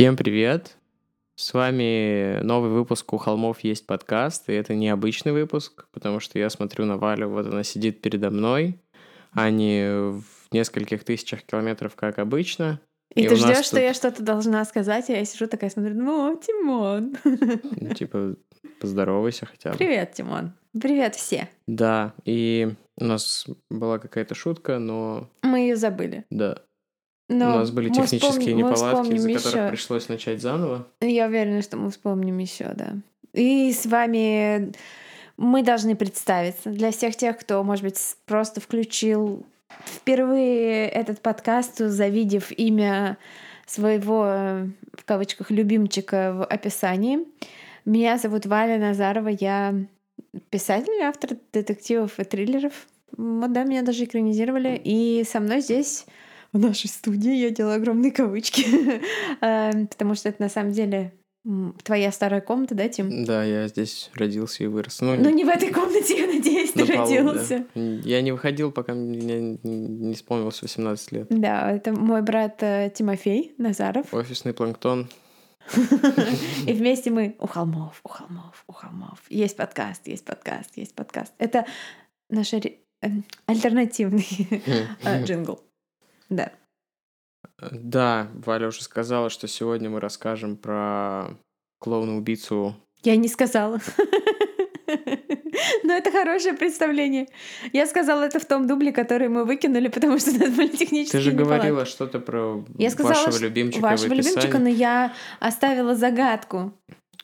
Всем привет! С вами новый выпуск «У холмов есть подкаст», и это необычный выпуск, потому что я смотрю на Валю, вот она сидит передо мной, а не в нескольких тысячах километров, как обычно. И, И ты ждешь, что тут- я что-то должна сказать, а я сижу такая смотрю, ну, Тимон. Ну, Типа, поздоровайся хотя бы. Привет, Тимон. Привет все. Да, и у нас была какая-то шутка, но Мы ее забыли. да, Но у нас были технические вспом- неполадки, из-за ещё. которых пришлось начать заново. Я уверена, что мы вспомним еще, да. И с вами мы должны представиться. Для всех тех, кто, может быть, просто включил впервые этот подкаст, завидев имя своего, в кавычках, любимчика в описании. Меня зовут Валя Назарова, я писатель, автор детективов и триллеров. Вот да, меня даже экранизировали. И со мной здесь в нашей студии я делаю огромные кавычки, Э, потому что это на самом деле твоя старая комната, да, Тим? Да, я здесь родился и вырос. Ну, Ну не в этой комнате, я надеюсь, ты да. родился. Я не выходил, пока мне не исполнилось 18 лет. Да, это мой брат э, Тимофей Назаров. Офисный планктон. И вместе мы у холмов, у холмов, у холмов. Есть подкаст, есть подкаст, есть подкаст. Это наш эм, альтернативный э, джингл. Да. Да, Валя уже сказала, что сегодня мы расскажем про клоуна-убийцу. Я не сказала. Но это хорошее представление. Я сказала это в том дубле, который мы выкинули, потому что нас были технические Ты же неполадки. говорила что-то про Я сказала, вашего любимчика вашего любимчика, но я оставила загадку.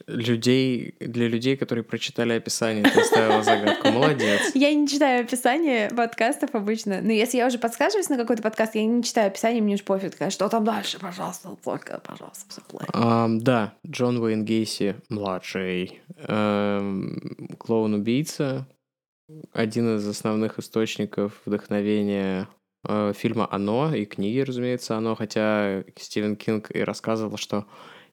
Людей, для людей, которые прочитали описание, ты оставила загадку. Молодец. Я не читаю описание подкастов обычно. Но если я уже подсказываюсь на какой-то подкаст, я не читаю описание, мне уж пофиг. Такая, что там дальше, пожалуйста, только, пожалуйста, все плохо. Ам, да, Джон Уэйн Гейси младший, эм, клоун-убийца, один из основных источников вдохновения э, фильма «Оно» и книги, разумеется, «Оно», хотя Стивен Кинг и рассказывал, что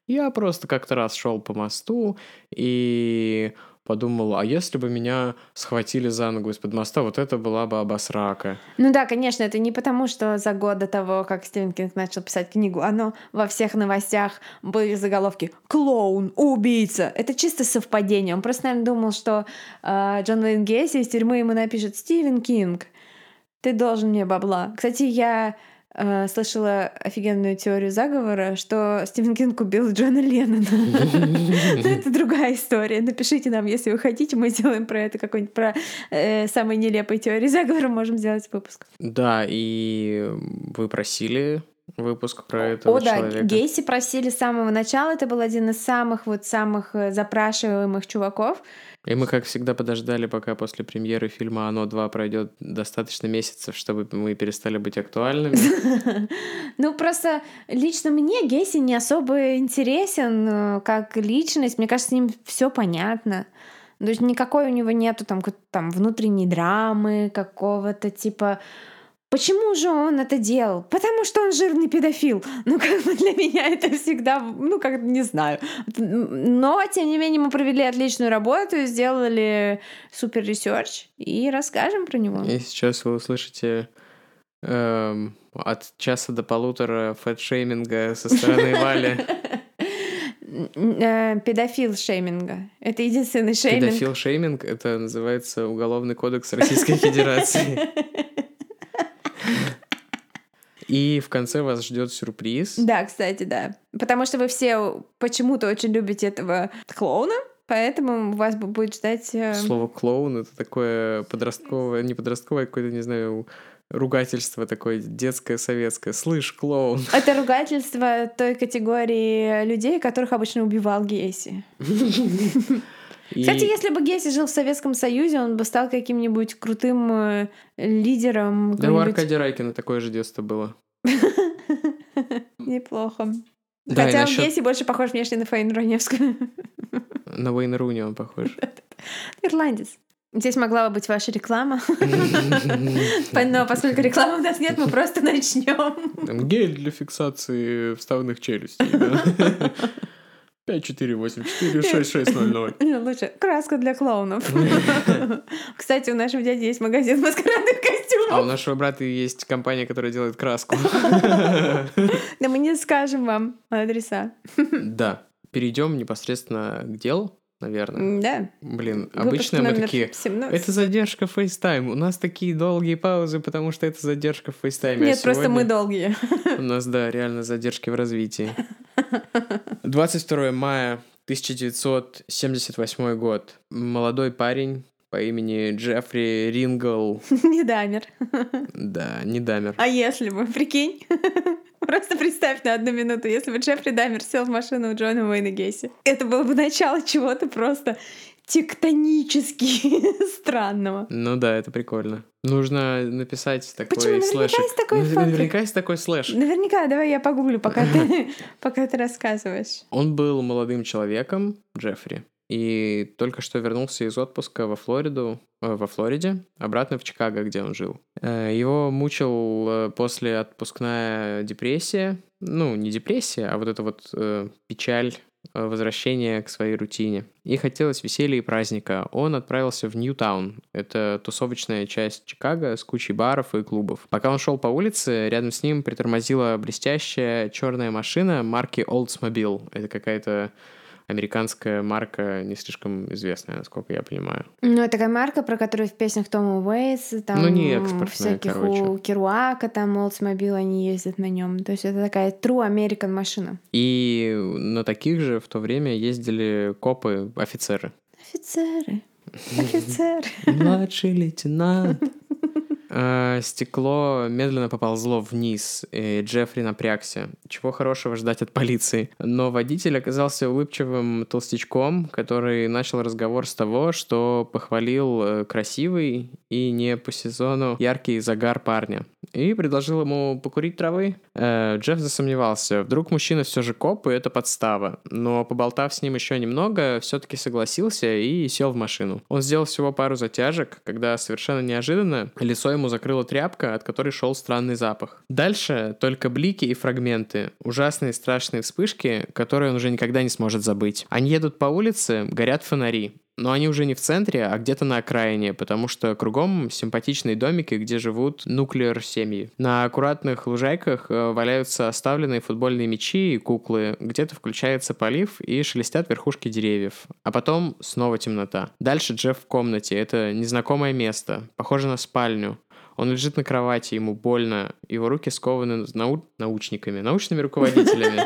я просто как-то раз шел по мосту и подумал, а если бы меня схватили за ногу из-под моста, вот это была бы обосрака. Ну да, конечно, это не потому, что за год до того, как Стивен Кинг начал писать книгу, оно во всех новостях были заголовки «Клоун, убийца». Это чисто совпадение. Он просто, наверное, думал, что э, Джон Уэйн Гейси из тюрьмы ему напишет «Стивен Кинг, ты должен мне бабла». Кстати, я э, слышала офигенную теорию заговора, что Стивен Кинг убил Джона Леннона. Но это другая история. Напишите нам, если вы хотите, мы сделаем про это какой-нибудь, про э, самые нелепые теории заговора, можем сделать выпуск. Да, и вы просили выпуск про этого О, да, человека. Гейси просили с самого начала, это был один из самых вот самых э, запрашиваемых чуваков. И мы, как всегда, подождали, пока после премьеры фильма «Оно 2» пройдет достаточно месяцев, чтобы мы перестали быть актуальными. Ну, просто лично мне Гейси не особо интересен э, как личность. Мне кажется, с ним все понятно. То есть никакой у него нету там, там внутренней драмы, какого-то типа Почему же он это делал? Потому что он жирный педофил. Ну, как бы для меня это всегда, ну, как не знаю. Но, тем не менее, мы провели отличную работу, сделали супер research и расскажем про него. И сейчас вы услышите эм, от часа до полутора фэтшейминга со стороны Вали. Э, Педофил шейминга. Это единственный шейминг. Педофил шейминг — это называется Уголовный кодекс Российской Федерации. И в конце вас ждет сюрприз. Да, кстати, да. Потому что вы все почему-то очень любите этого клоуна, поэтому вас бу- будет ждать... э, Слово клоун это такое подростковое, не подростковое, какое-то, не знаю, ругательство такое детское, советское. Слышь, клоун. Это ругательство той категории людей, которых обычно убивал Гейси. И- Кстати, если бы Гейси жил в Советском Союзе, он бы стал каким-нибудь крутым э, лидером. Да у Аркадия Райкина такое же детство было. Неплохо. Да, и Хотя насчет- Гейси больше похож внешне на Фаину Раневскую. На Уэйна Руни он похож. Ирландец. Здесь могла бы быть ваша реклама. Но поскольку рекламы у нас нет, мы просто начнем. Гель для фиксации вставных челюстей. да. 5484-6600. Ну, Лучше краска для клоунов. Кстати, у нашего дяди есть магазин маскарадных костюмов. А у нашего брата есть компания, которая делает краску. Да мы не скажем вам адреса. Да. Перейдем непосредственно к делу, наверное. Да. Блин, обычно мы такие... 17. Это задержка FaceTime. У нас такие долгие паузы, потому что это задержка в FaceTime. Нет, А просто мы долгие. У нас, да, реально задержки в развитии. 22 мая 1978 год. Молодой парень по имени Джеффри Рингл. Не дамер. Да, не дамер. А если бы, прикинь? Просто представь на одну минуту, если бы Джеффри Дамер сел в машину у Джона Уэйна Гейси. Это было бы начало чего-то просто тектонически странного. Ну да, это прикольно. Нужно написать такой Почему? Наверняка слэшик. есть такой Ну. Наверняка есть такой слэш. Наверняка, давай я погуглю, пока ты, пока ты рассказываешь. Он был молодым человеком, Джеффри, и только что вернулся из отпуска во Флориду, э, во Флориде, обратно в Чикаго, где он жил. Э, Его мучил э, после отпускная депрессия, ну, не депрессия, а вот эта вот э, печаль э, возвращения к своей рутине. И хотелось веселья и праздника. Он отправился в Ньютаун. Это тусовочная часть Чикаго с кучей баров и клубов. Пока он шел по улице, рядом с ним притормозила блестящая черная машина марки Oldsmobile. Это какая-то американская марка, не слишком известная, насколько я понимаю. Ну, это такая марка, про которую в песнях Тома Уэйса, там Ну, не всяких короче. у Керуака, там Oldsmobile, они ездят на нем. То есть это такая true American машина. И на таких же в то время ездили копы, офицеры. Офицеры, офицеры. Младший лейтенант. А, Стекло медленно поползло вниз, и Джеффри напрягся. Чего хорошего ждать от полиции? Но водитель оказался улыбчивым толстячком, который начал разговор с того, что похвалил э, красивый и не по сезону яркий загар парня. И предложил ему покурить травы. Э, Джефф засомневался. Вдруг мужчина все же коп, и это подстава. Но поболтав с ним еще немного, все-таки согласился и сел в машину. Он сделал всего пару затяжек, когда совершенно неожиданно лицо ему закрыла тряпка, от которой шел странный запах. Дальше только блики и фрагменты. Ужасные страшные вспышки, которые он уже никогда не сможет забыть. Они едут по улице, горят фонари. Но они уже не в центре, а где-то на окраине, потому что кругом симпатичные домики, где живут нуклеар-семьи. На аккуратных лужайках э, валяются оставленные футбольные мячи и куклы, где-то включается полив и шелестят верхушки деревьев. А потом снова темнота. Дальше Джефф в комнате. Это незнакомое место, похоже на спальню. Он лежит на кровати, ему больно, его руки скованы нау- научниками, научными руководителями.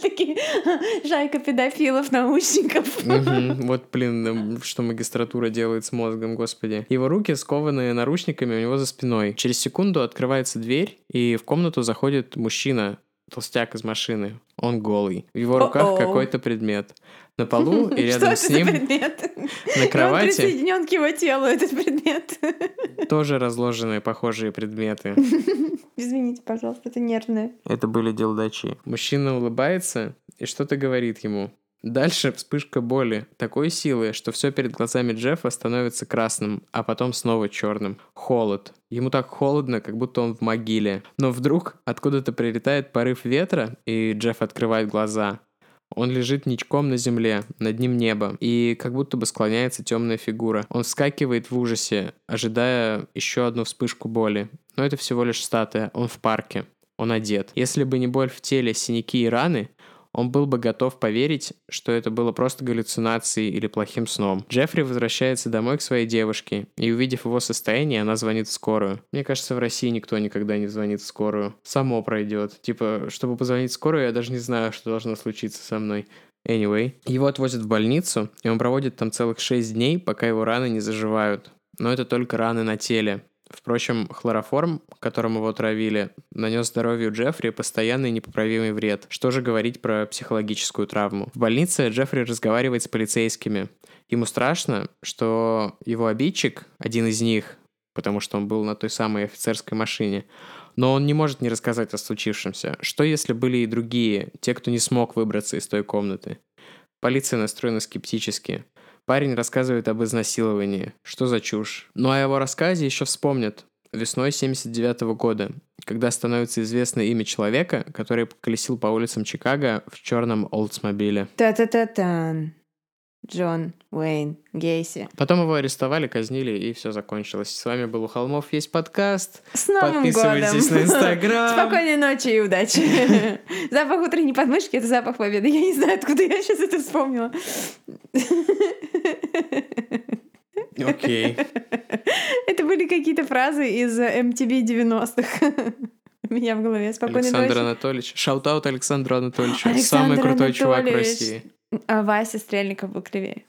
Такие жайка педофилов, научников. Вот, блин, что магистратура делает с мозгом, господи. Его руки скованы наручниками у него за спиной. Через секунду открывается дверь, и в комнату заходит мужчина, толстяк из машины. Он голый. В его руках какой-то предмет. На полу и рядом с ним предмет? на кровати присоединен к его телу, этот предмет. тоже разложены похожие предметы. Извините, пожалуйста, это нервное. Это были делдачи. Мужчина улыбается и что-то говорит ему. Дальше вспышка боли такой силы, что все перед глазами Джеффа становится красным, а потом снова черным. Холод. Ему так холодно, как будто он в могиле. Но вдруг откуда-то прилетает порыв ветра, и Джефф открывает глаза. Он лежит ничком на земле, над ним небо, и как будто бы склоняется темная фигура. Он вскакивает в ужасе, ожидая еще одну вспышку боли. Но это всего лишь статуя, он в парке, он одет. Если бы не боль в теле, синяки и раны, он был бы готов поверить, что это было просто галлюцинацией или плохим сном. Джеффри возвращается домой к своей девушке, и увидев его состояние, она звонит в скорую. Мне кажется, в России никто никогда не звонит в скорую. Само пройдет. Типа, чтобы позвонить в скорую, я даже не знаю, что должно случиться со мной. Anyway, его отвозят в больницу, и он проводит там целых 6 дней, пока его раны не заживают. Но это только раны на теле. Впрочем, хлороформ, которым его травили, нанес здоровью Джеффри постоянный непоправимый вред. Что же говорить про психологическую травму? В больнице Джеффри разговаривает с полицейскими. Ему страшно, что его обидчик, один из них, потому что он был на той самой офицерской машине, но он не может не рассказать о случившемся. Что если были и другие, те, кто не смог выбраться из той комнаты? Полиция настроена скептически. Парень рассказывает об изнасиловании. Что за чушь? Ну а о его рассказе еще вспомнят весной 79 года, когда становится известно имя человека, который колесил по улицам Чикаго в черном Олдсмобиле. Та-та-та-тан. Джон Уэйн Гейси. Потом его арестовали, казнили, и все закончилось. С вами был у холмов есть подкаст. С Новым Подписывайтесь годом! на Инстаграм. Спокойной ночи и удачи. Запах утренней подмышки — это запах победы. Я не знаю, откуда я сейчас это вспомнила. Окей. Это были какие-то фразы из MTV 90-х. У меня в голове. Спокойной Александр ночи. Анатольевич. Шаутаут Александру Анатольевичу. Самый крутой чувак в. России. А Вася Стрельников был кривее.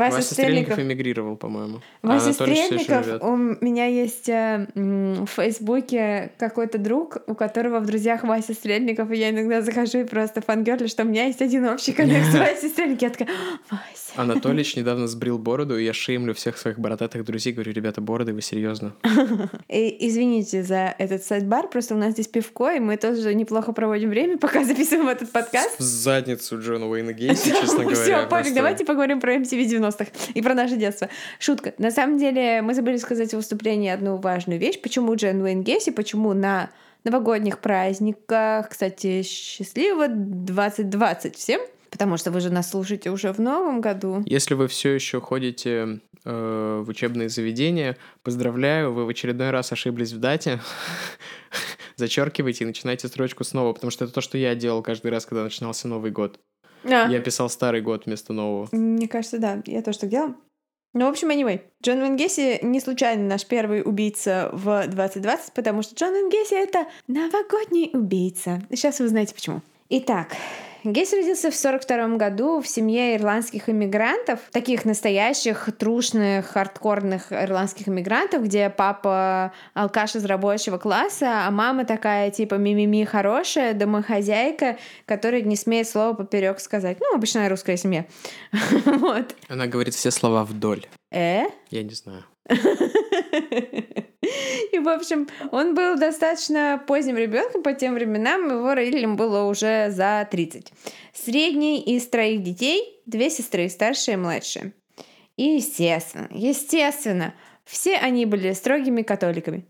Вася, Вася Стрельников Стрельников. эмигрировал, по-моему. Вася Стрельников, у меня есть э, в Фейсбуке какой-то друг, у которого в друзьях Вася Стрельников, и я иногда захожу и просто фангерли, что у меня есть один общий коллег с Васей Стрельником. Я такая, «А, Вася. Анатольевич недавно сбрил бороду, и я шеймлю всех своих бородатых друзей. Говорю, ребята, бороды, вы серьезно? Извините за этот сайт-бар, просто у нас здесь пивко, и мы тоже неплохо проводим время, пока записываем этот подкаст. В задницу Джона Уэйна Гейси, честно говоря. Все, просто. давайте поговорим про MTV 90-х и про наше детство. Шутка. На самом деле, мы забыли сказать в выступлении одну важную вещь. Почему Джен Уэйн Гейси, почему на новогодних праздниках, кстати, счастливо 2020 всем, потому что вы же нас слушаете уже в новом году. Если вы все еще ходите э, в учебные заведения, поздравляю, вы в очередной раз ошиблись в дате. Зачеркивайте и начинайте строчку снова, потому что это то, что я делал каждый раз, когда начинался Новый год. А, Я писал старый год вместо нового. Мне кажется, да, я тоже так делала. Ну, в общем, anyway, Джон Гейси не случайно наш первый убийца в 2020, потому что Джон Гейси — это новогодний убийца. Сейчас вы узнаете почему. Итак, Гейси родился в 42 году в семье ирландских иммигрантов, таких настоящих, трушных, хардкорных ирландских иммигрантов, где папа алкаш из рабочего класса, а мама такая, типа, мимими хорошая, домохозяйка, которая не смеет слова поперек сказать. Ну, обычная русская семья. Вот. Она говорит все слова вдоль. Э? Я не знаю. И, в общем, он был достаточно поздним ребенком по тем временам, его родителям было уже за 30. Средний из троих детей, две сестры, старшая и младшая. И, естественно, естественно, все они были строгими католиками.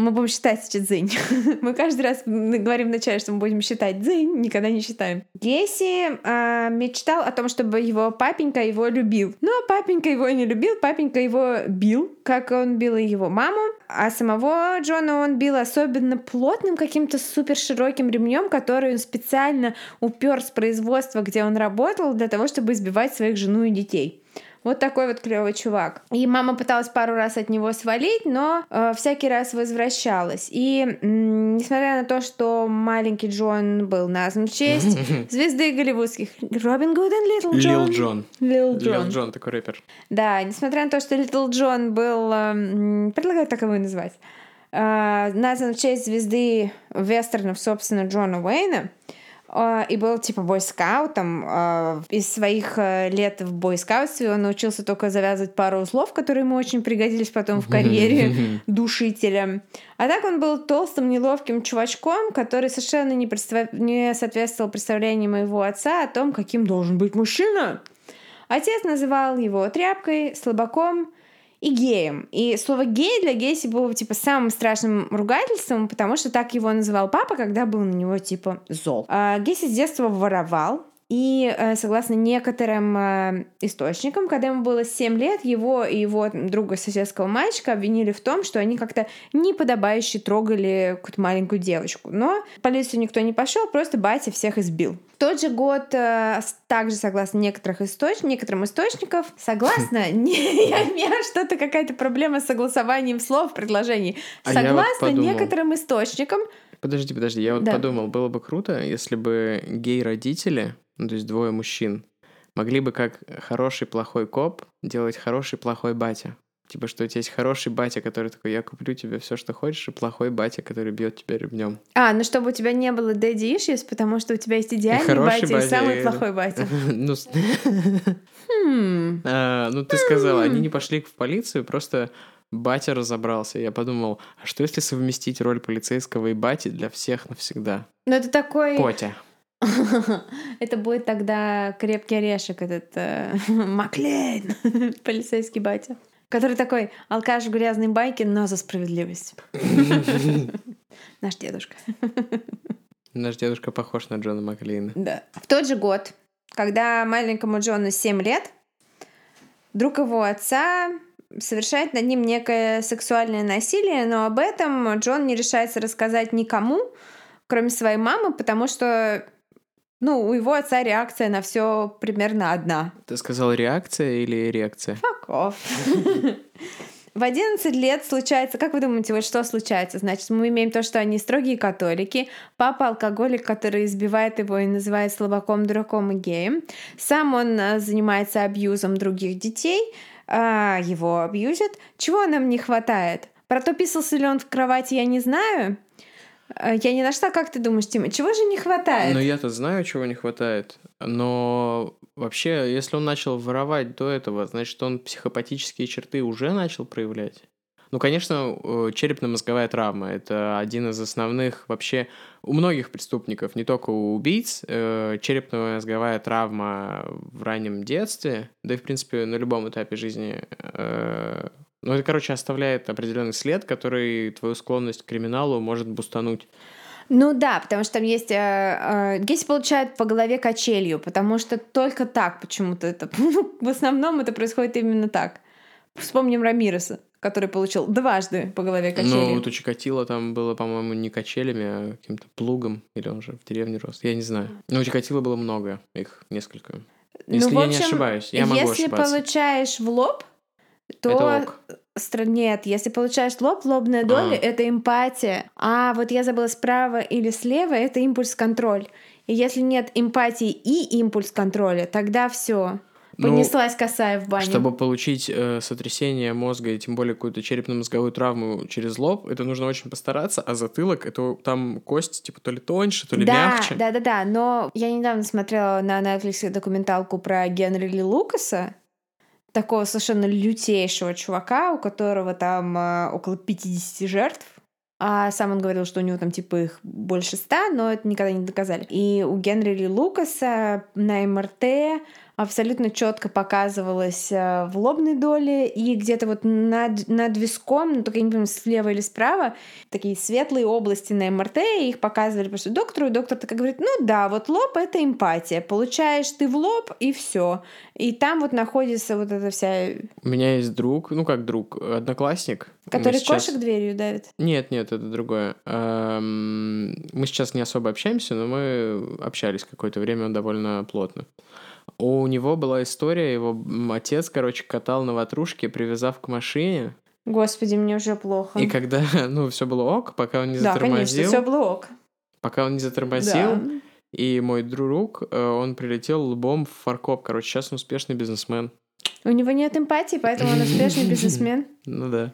Мы будем считать сейчас дзынь. Мы каждый раз говорим вначале, что мы будем считать дзынь, никогда не считаем. Гесси а, мечтал о том, чтобы его папенька его любил. Но папенька его не любил, папенька его бил, как он бил и его маму. А самого Джона он бил особенно плотным каким-то супер широким ремнем, который он специально упер с производства, где он работал, для того, чтобы избивать своих жену и детей. Вот такой вот клевый чувак. И мама пыталась пару раз от него свалить, но э, всякий раз возвращалась. И м, несмотря на то, что маленький Джон был назван в честь звезды голливудских Робин Гуд и Little John. Lil Jon. Lil Lil Jon. Такой рэпер. Да, несмотря на то, что Little John был, эм, предлагаю так его и назвать, э, назван в честь звезды вестернов, собственно, Джона Уэйна, э, и был типа бойскаутом. э, Из своих э, лет в бойскаутстве он научился только завязывать пару узлов, которые ему очень пригодились потом в карьере душителя. А так он был толстым, неловким чувачком, который совершенно не, представ- не соответствовал представлениям моего отца о том, каким должен быть мужчина. Отец называл его тряпкой, слабаком и геем. И слово гей для Гейси было типа самым страшным ругательством, потому что так его называл папа, когда был на него типа зол. А Гейси с детства воровал. И э, согласно некоторым э, источникам, когда ему было 7 лет, его и его друга соседского мальчика обвинили в том, что они как-то неподобающе трогали какую-то маленькую девочку. Но в полицию никто не пошел, просто батя всех избил. В тот же год, э, также согласно некоторых источ... некоторым источников, согласно, не, я имею что-то какая-то проблема с согласованием слов в предложении. А Согласно некоторым источникам, Подожди, подожди, я вот Да. подумал, было бы круто, если бы гей-родители, ну, то есть двое мужчин, могли бы как хороший плохой коп делать хороший плохой батя. Типа, что у тебя есть хороший батя, который такой, я куплю тебе все, что хочешь, и плохой батя, который бьет тебя ремнем. А, ну чтобы у тебя не было daddy issues, потому что у тебя есть идеальный Хороший батя и батя, самый я- плохой батя. Ну, Хм. а, ну, ты сказала, они не пошли в полицию, просто батя разобрался. Я подумал, а что если совместить роль полицейского и бати для всех навсегда? Ну это такой... Потя. Это будет тогда крепкий орешек, этот э, Маклейн, полицейский батя. Который такой алкаш в грязной байке, но за справедливость. Наш дедушка. Наш дедушка похож на Джона Маклейна. Да. В тот же год, когда маленькому Джону 7 лет, друг его отца совершает над ним некое сексуальное насилие, но об этом Джон не решается рассказать никому, кроме своей мамы, потому что ну, у его отца реакция на все примерно одна. Ты сказал реакция или реакция? Fuck off. В 11 лет случается, как вы думаете, вот что случается? Значит, мы имеем то, что они строгие католики, папа алкоголик, который избивает его и называет слабаком, дураком и геем. Сам он э, занимается абьюзом других детей, а его абьюзят. Чего нам не хватает? Про то, писался ли он в кровати, я не знаю. Э, я не нашла, как ты думаешь, Тима, чего же не хватает? Ну, я-то знаю, чего не хватает. Но вообще, если он начал воровать до этого, значит, он психопатические черты уже начал проявлять. Ну, конечно, э, черепно-мозговая травма – это один из основных вообще у многих преступников, не только у убийц. Э, черепно-мозговая травма в раннем детстве, да и, в принципе, на любом этапе жизни ну, это, короче, оставляет определенный след, который твою склонность к криминалу может бустануть. Ну да, потому что там есть... Э, э, Гесси получает по голове качелью, потому что только так почему-то это... Ну, в основном это происходит именно так. Вспомним Рамиреса, который получил дважды по голове качелью. Ну, вот у Чикатила там было, по-моему, не качелями, а каким-то плугом, или он же в деревне рос. Я не знаю. Но у Чикатила было много, их несколько. Ну, если ну, общем, я не ошибаюсь, я могу если ошибаться. получаешь в лоб, то нет, если получаешь лоб, лобная доля а. это эмпатия. А вот я забыла справа или слева это импульс контроль. И если нет эмпатии и импульс контроля, тогда все. Ну, Понеслась ну, косая в бане. Чтобы получить э, сотрясение мозга и тем более какую-то черепно-мозговую травму через лоб, это нужно очень постараться, а затылок это там кость типа то ли тоньше, то ли да, мягче. Да, да, да. Но я недавно смотрела на Netflix документалку про Генри Ли Лукаса, такого совершенно лютейшего чувака, у которого там э, около 50 жертв. А сам он говорил, что у него там типа их больше ста, но это никогда не доказали. И у Генри Ли Лукаса на МРТ абсолютно четко показывалось э, в лобной доле и где-то вот над, над виском, ну только я не помню, слева или справа, такие светлые области на МРТ, и их показывали просто доктору, и доктор такой говорит, ну да, вот лоб — это эмпатия, получаешь ты в лоб, и все. И там вот находится вот эта вся... У меня есть друг, ну как друг, одноклассник. Который сейчас... кошек дверью давит? Нет, нет, это другое. Мы сейчас не особо общаемся, но мы общались какое-то время довольно плотно. У него была история, его отец, короче, катал на ватрушке, привязав к машине. Господи, мне уже плохо. И когда, ну, все было ок, пока он не да, затормозил. Да, конечно, все было ок. Пока он не затормозил, да. и мой друг, э, он прилетел лбом в фаркоп. Короче, сейчас он успешный бизнесмен. У него нет эмпатии, поэтому он успешный бизнесмен. Ну да.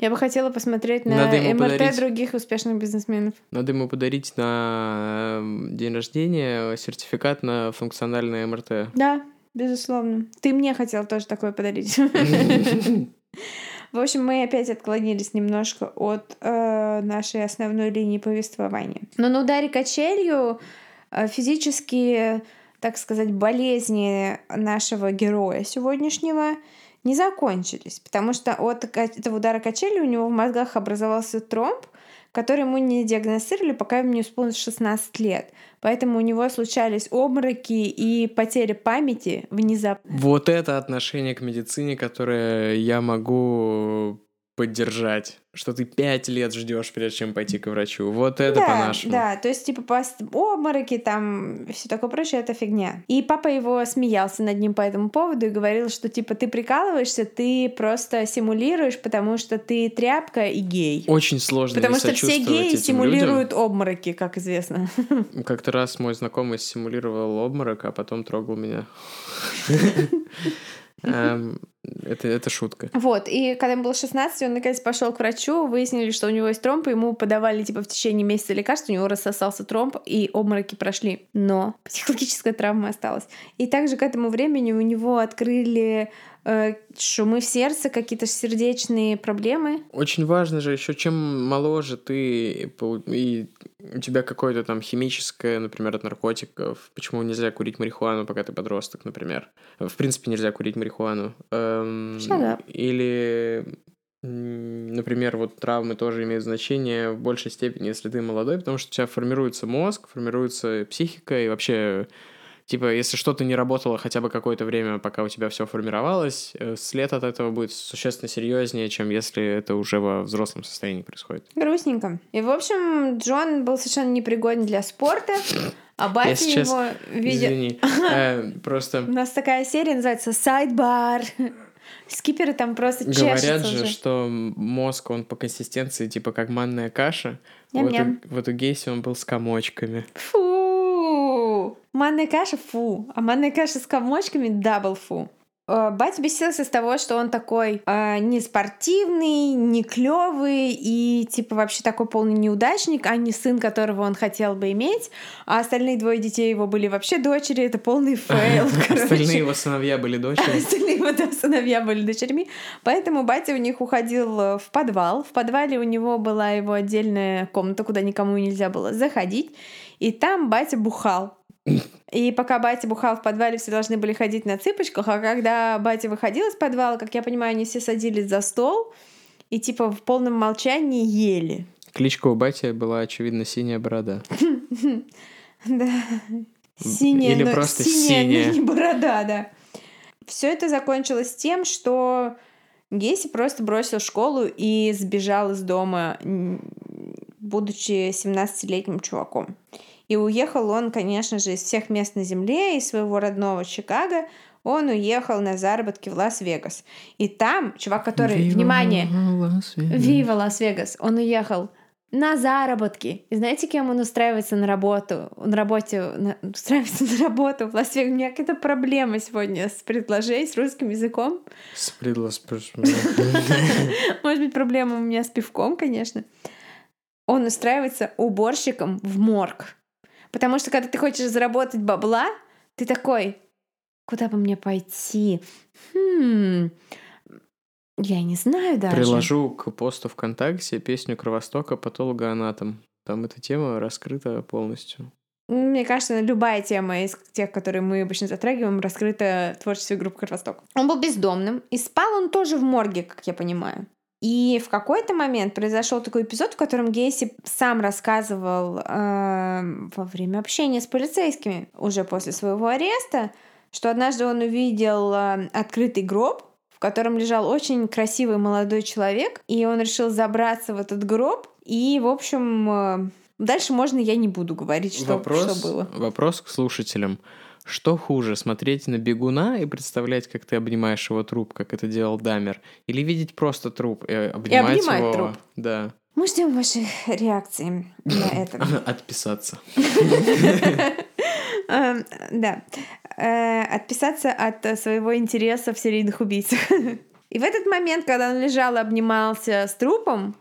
Я бы хотела посмотреть на МРТ подарить... других успешных бизнесменов. Надо ему подарить на эм, день рождения сертификат на функциональное МРТ. Да, безусловно. Ты мне хотел тоже такое подарить. В общем, мы опять отклонились немножко от э, нашей основной линии повествования. Но на ударе качелью э, физические, так сказать, болезни нашего героя сегодняшнего не закончились, потому что от этого удара качели у него в мозгах образовался тромб, который ему не диагностировали, пока ему не исполнилось 16 лет. Поэтому у него случались обмороки и потеря памяти внезапно. Вот это отношение к медицине, которое я могу поддержать, что ты пять лет ждешь, прежде чем пойти к врачу. Вот это да, по-нашему. Да, то есть, типа, по обмороки, там, все такое прочее, это фигня. И папа его смеялся над ним по этому поводу и говорил, что, типа, ты прикалываешься, ты просто симулируешь, потому что ты тряпка и гей. Очень сложно Потому что все геи симулируют людям. обмороки, как известно. Как-то раз мой знакомый симулировал обморок, а потом трогал меня. Эм, это, это шутка. Вот, и когда ему было 16, он наконец пошел к врачу, выяснили, что у него есть тромб, ему подавали типа в течение месяца лекарств, у него рассосался тромб, и обмороки прошли. Но психологическая травма осталась. И также к этому времени у него открыли шумы в сердце, какие-то сердечные проблемы. Очень важно же еще, чем моложе ты и у тебя какое-то там химическое, например, от наркотиков, почему нельзя курить марихуану, пока ты подросток, например. В принципе, нельзя курить марихуану. Эм, или Например, вот травмы тоже имеют значение в большей степени, если ты молодой, потому что у тебя формируется мозг, формируется психика и вообще типа, если что-то не работало хотя бы какое-то время, пока у тебя все формировалось, э, след от этого будет существенно серьезнее, чем если это уже во взрослом состоянии происходит. Грустненько. И, в общем, Джон был совершенно непригоден для спорта, а батя Я сейчас... его видел... Извини, э, просто... У нас такая серия называется «Сайдбар». Скиперы там просто Говорят же, уже. что мозг, он по консистенции типа как манная каша. Вот у, вот у Гейси он был с комочками. Фу! Манная каша — фу. А манная каша с комочками — double фу. Э, Батя бесился с того, что он такой э, не спортивный, не клевый и типа вообще такой полный неудачник, а не сын, которого он хотел бы иметь. А остальные двое детей его были вообще дочери. Это полный фейл. Остальные его сыновья были дочери. Остальные его да, сыновья были дочерьми. Поэтому батя у них уходил э, в подвал. В подвале у него была его отдельная комната, куда никому нельзя было заходить. И там батя бухал. И пока батя бухал в подвале, все должны были ходить на цыпочках, а когда батя выходил из подвала, как я понимаю, они все садились за стол и типа в полном молчании ели. Кличка у бати была, очевидно, синяя борода. Да. Синяя, Или но- просто синяя, но синяя. не борода, да. Все это закончилось тем, что Гейси просто бросил школу и сбежал из дома, будучи 17-летним чуваком. И уехал он, конечно же, из всех мест на земле, из своего родного Чикаго, он уехал на заработки в Лас-Вегас. И там чувак, который, внимание, Viva Las Vegas. Он уехал на заработки. И знаете, кем он устраивается на работу? На работе, на- устраивается на работу в Лас-Вегасе. У меня какая-то проблема сегодня с предложением, с русским языком. Может быть, проблема у меня с пивком, конечно. Он устраивается уборщиком в морг. Потому что, когда ты хочешь заработать бабла, ты такой, куда бы мне пойти? Хм, я не знаю даже. Приложу к посту ВКонтакте песню Кровостока «Патологоанатом». Там эта тема раскрыта полностью. Мне кажется, любая тема из тех, которые мы обычно затрагиваем, раскрыта творчестве группы Кровосток. Он был бездомным, и спал он тоже в морге, как я понимаю. И в какой-то момент произошел такой эпизод, в котором Гейси сам рассказывал э, во время общения с полицейскими, уже после своего ареста, что однажды он увидел э, открытый гроб, в котором лежал очень красивый молодой человек, и он решил забраться в этот гроб, и, в общем, э, дальше можно я не буду говорить, что, вопрос, что было. вопрос к слушателям. Что хуже, смотреть на бегуна и представлять, как ты обнимаешь его труп, как это делал Дамер, или видеть просто труп и обнимать обнимать его? труп. Да. Мы ждем ваших реакций на это. Отписаться. Эм, Да. Э, Отписаться от своего интереса в серийных убийцах. И в этот момент, когда он лежал и обнимался с трупом,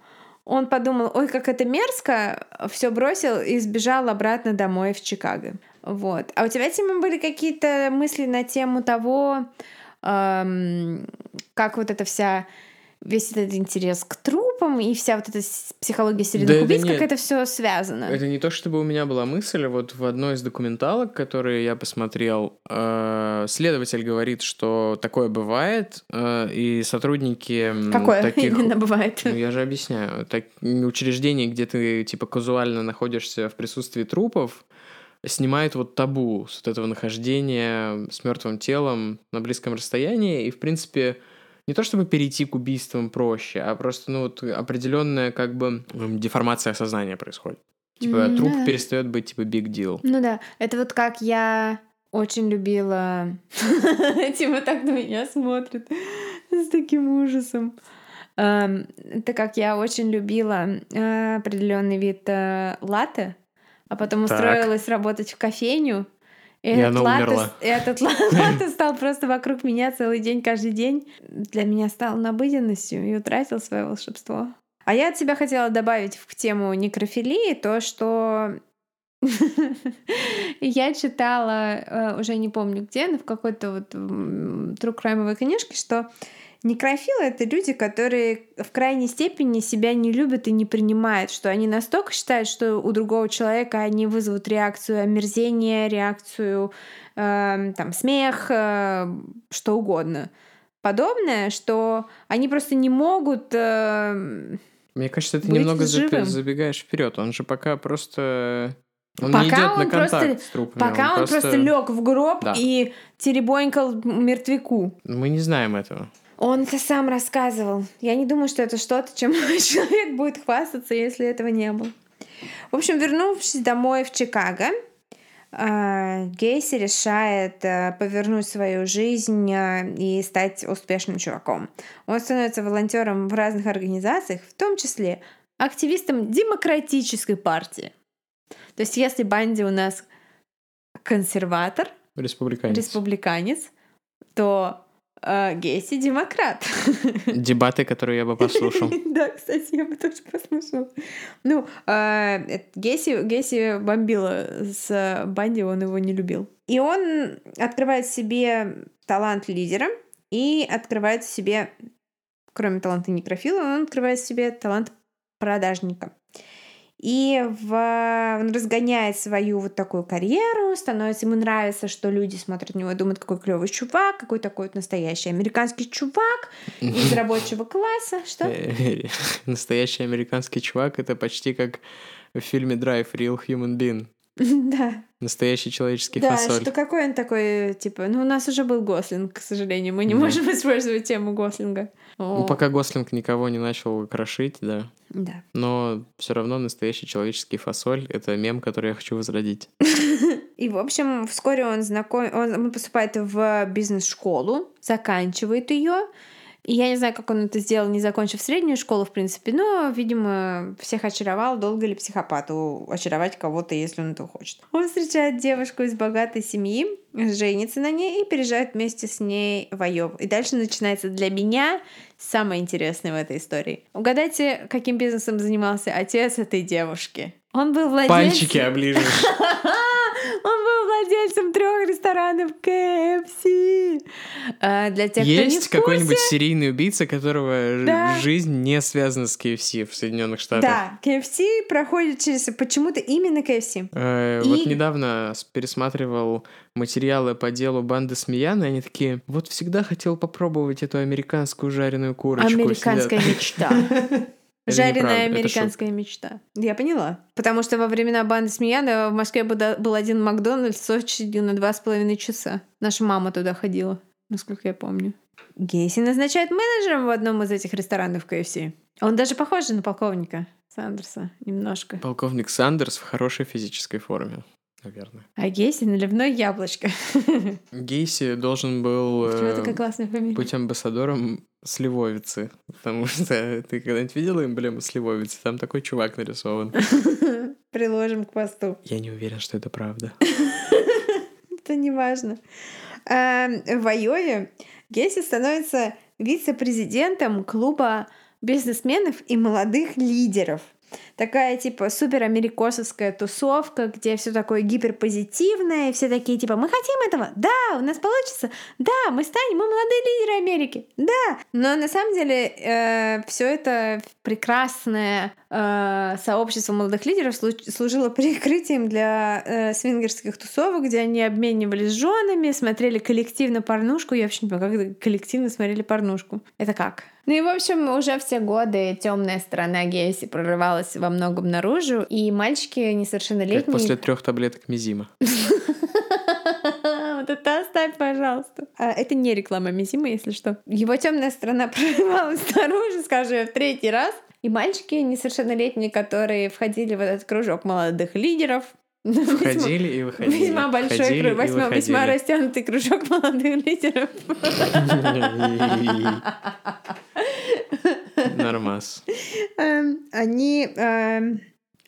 он подумал, ой, как это мерзко, все бросил и сбежал обратно домой в Чикаго. Вот. А у тебя, Тима, были какие-то мысли на тему того, эм, как вот эта вся весь этот интерес к трупам и вся вот эта психология серийных это убийц, нет. как это все связано? Это не то, чтобы у меня была мысль. Вот в одной из документалок, которые я посмотрел, э, следователь говорит, что такое бывает, э, и сотрудники Какое таких... именно бывает? Ну, я же объясняю. Так, учреждений, где ты, типа, казуально находишься в присутствии трупов, снимает вот табу с вот этого нахождения с мертвым телом на близком расстоянии. И, в принципе, не то чтобы перейти к убийствам проще, а просто, ну, вот определенная, как бы, деформация сознания происходит. Типа, М, труп да. перестает быть, типа, big deal. Ну да, это вот как я очень любила... Тима так на меня смотрит с таким ужасом. Это как я очень любила э, определенный вид э, латте, а потом Так. устроилась работать в кофейню. И, И этот латте, и этот ла- латте стал просто вокруг меня целый день, каждый день. Для меня стал обыденностью и утратил свое волшебство. А я от себя хотела добавить в тему некрофилии то, что я читала, э, уже не помню где, но в какой-то вот crime книжке, что некрофилы — это люди, которые в крайней степени себя не любят и не принимают, что они настолько считают, что у другого человека они вызовут реакцию омерзения, реакцию эм, там, смех, э, что угодно. Подобное, что они просто не могут эм, Мне кажется, ты немного живым. забегаешь вперед. Он же пока просто Он Пока не идет на он просто- контакт с трупами. Пока он, просто... лег в гроб Да. и теребонькал мертвяку. Мы не знаем этого. Он это сам рассказывал. Я не думаю, что это что-то, чем человек будет хвастаться, если этого не было. В общем, вернувшись домой в Чикаго, а, Гейси решает а, повернуть свою жизнь а, и стать успешным чуваком. Он становится волонтером в разных организациях, в том числе активистом демократической партии. То есть, если Банди у нас консерватор, Республиканец. республиканец, то э, Гейси демократ. Дебаты, которые я бы послушал. Да, кстати, я бы тоже послушала. Ну, э, это Гесси, Гесси бомбила с Банди, он его не любил. И он открывает себе талант лидера и открывает себе, кроме таланта некрофила, он открывает себе талант продажника. И в... он разгоняет свою вот такую карьеру, становится, ему нравится, что люди смотрят на него и думают, какой клевый чувак, какой такой вот настоящий американский чувак из рабочего класса. Что? Настоящий американский чувак — это почти как в фильме «Драйв» Real Human Being. Да. Настоящий человеческий Да, фасоль. что какой он такой, типа, ну, у нас уже был Гослинг, к сожалению, мы не Да. можем использовать тему Гослинга. Ну, О, пока Гослинг никого не начал крошить, да. Да. Но все равно настоящий человеческий фасоль — это мем, который я хочу возродить. И, в общем, вскоре он знаком... он, он поступает в бизнес-школу, заканчивает ее. И я не знаю, как он это сделал, не закончив среднюю школу, в принципе, но, видимо, всех очаровал. Долго ли психопату очаровать кого-то, если он этого хочет? Он встречает девушку из богатой семьи, женится на ней и переезжает вместе с ней в Айову. И дальше начинается для меня самое интересное в этой истории. Угадайте, каким бизнесом занимался отец этой девушки? Он был владельцем... Пальчики оближешь. Он владельцем трех ресторанов KFC. А, Для тех, кто не Есть какой-нибудь курсе, серийный убийца, которого Да. жизнь не связана с KFC в Соединенных Штатах? Да, KFC проходит через почему-то именно KFC. Э, Вот И- недавно с- пересматривал материалы по делу банды Смеяна, и они такие, вот всегда хотел попробовать эту американскую жареную курочку. Американская мечта. Это Жареная американская мечта. Я поняла. Потому что во времена банды Смеяна в Москве был один Макдональдс с очередью на два с половиной часа. Наша мама туда ходила, насколько я помню. Гейси назначает менеджером в одном из этих ресторанов KFC. Он даже похож на полковника Сандерса немножко. Полковник Сандерс в хорошей физической форме, наверное. А Гейси наливное яблочко. Гейси должен был э, быть амбассадором Сливовицы, потому что ты когда-нибудь видела эмблему Сливовицы? Там такой чувак нарисован. Приложим к посту. Я не уверен, что это правда. Это не важно. В Айове Гесси становится вице-президентом клуба бизнесменов и молодых лидеров. Такая, типа, супер америкосовская тусовка, где все такое гиперпозитивное, и все такие, типа, мы хотим этого, да, у нас получится, да, мы станем, мы молодые лидеры Америки, да. Но на самом деле все это прекрасное э, сообщество молодых лидеров слу- служило прикрытием для э, свингерских тусовок, где они обменивались женами, смотрели коллективно порнушку. Я вообще не понимаю, как коллективно смотрели порнушку. Это как? Ну и, в общем, уже все годы темная сторона Гейси прорывалась во многом наружу, и мальчики Как несовершеннолетние... после трех таблеток мизима. Вот это оставь, пожалуйста. А, это не реклама Мизима, если что. Его темная сторона прорывалась снаружи, скажу я в третий раз. И мальчики несовершеннолетние, которые входили в этот кружок молодых лидеров, Входили и выходили. Весьма большой Входили круг, и весьма, растянутый кружок молодых лидеров. Нормас. Эм, Они, эм,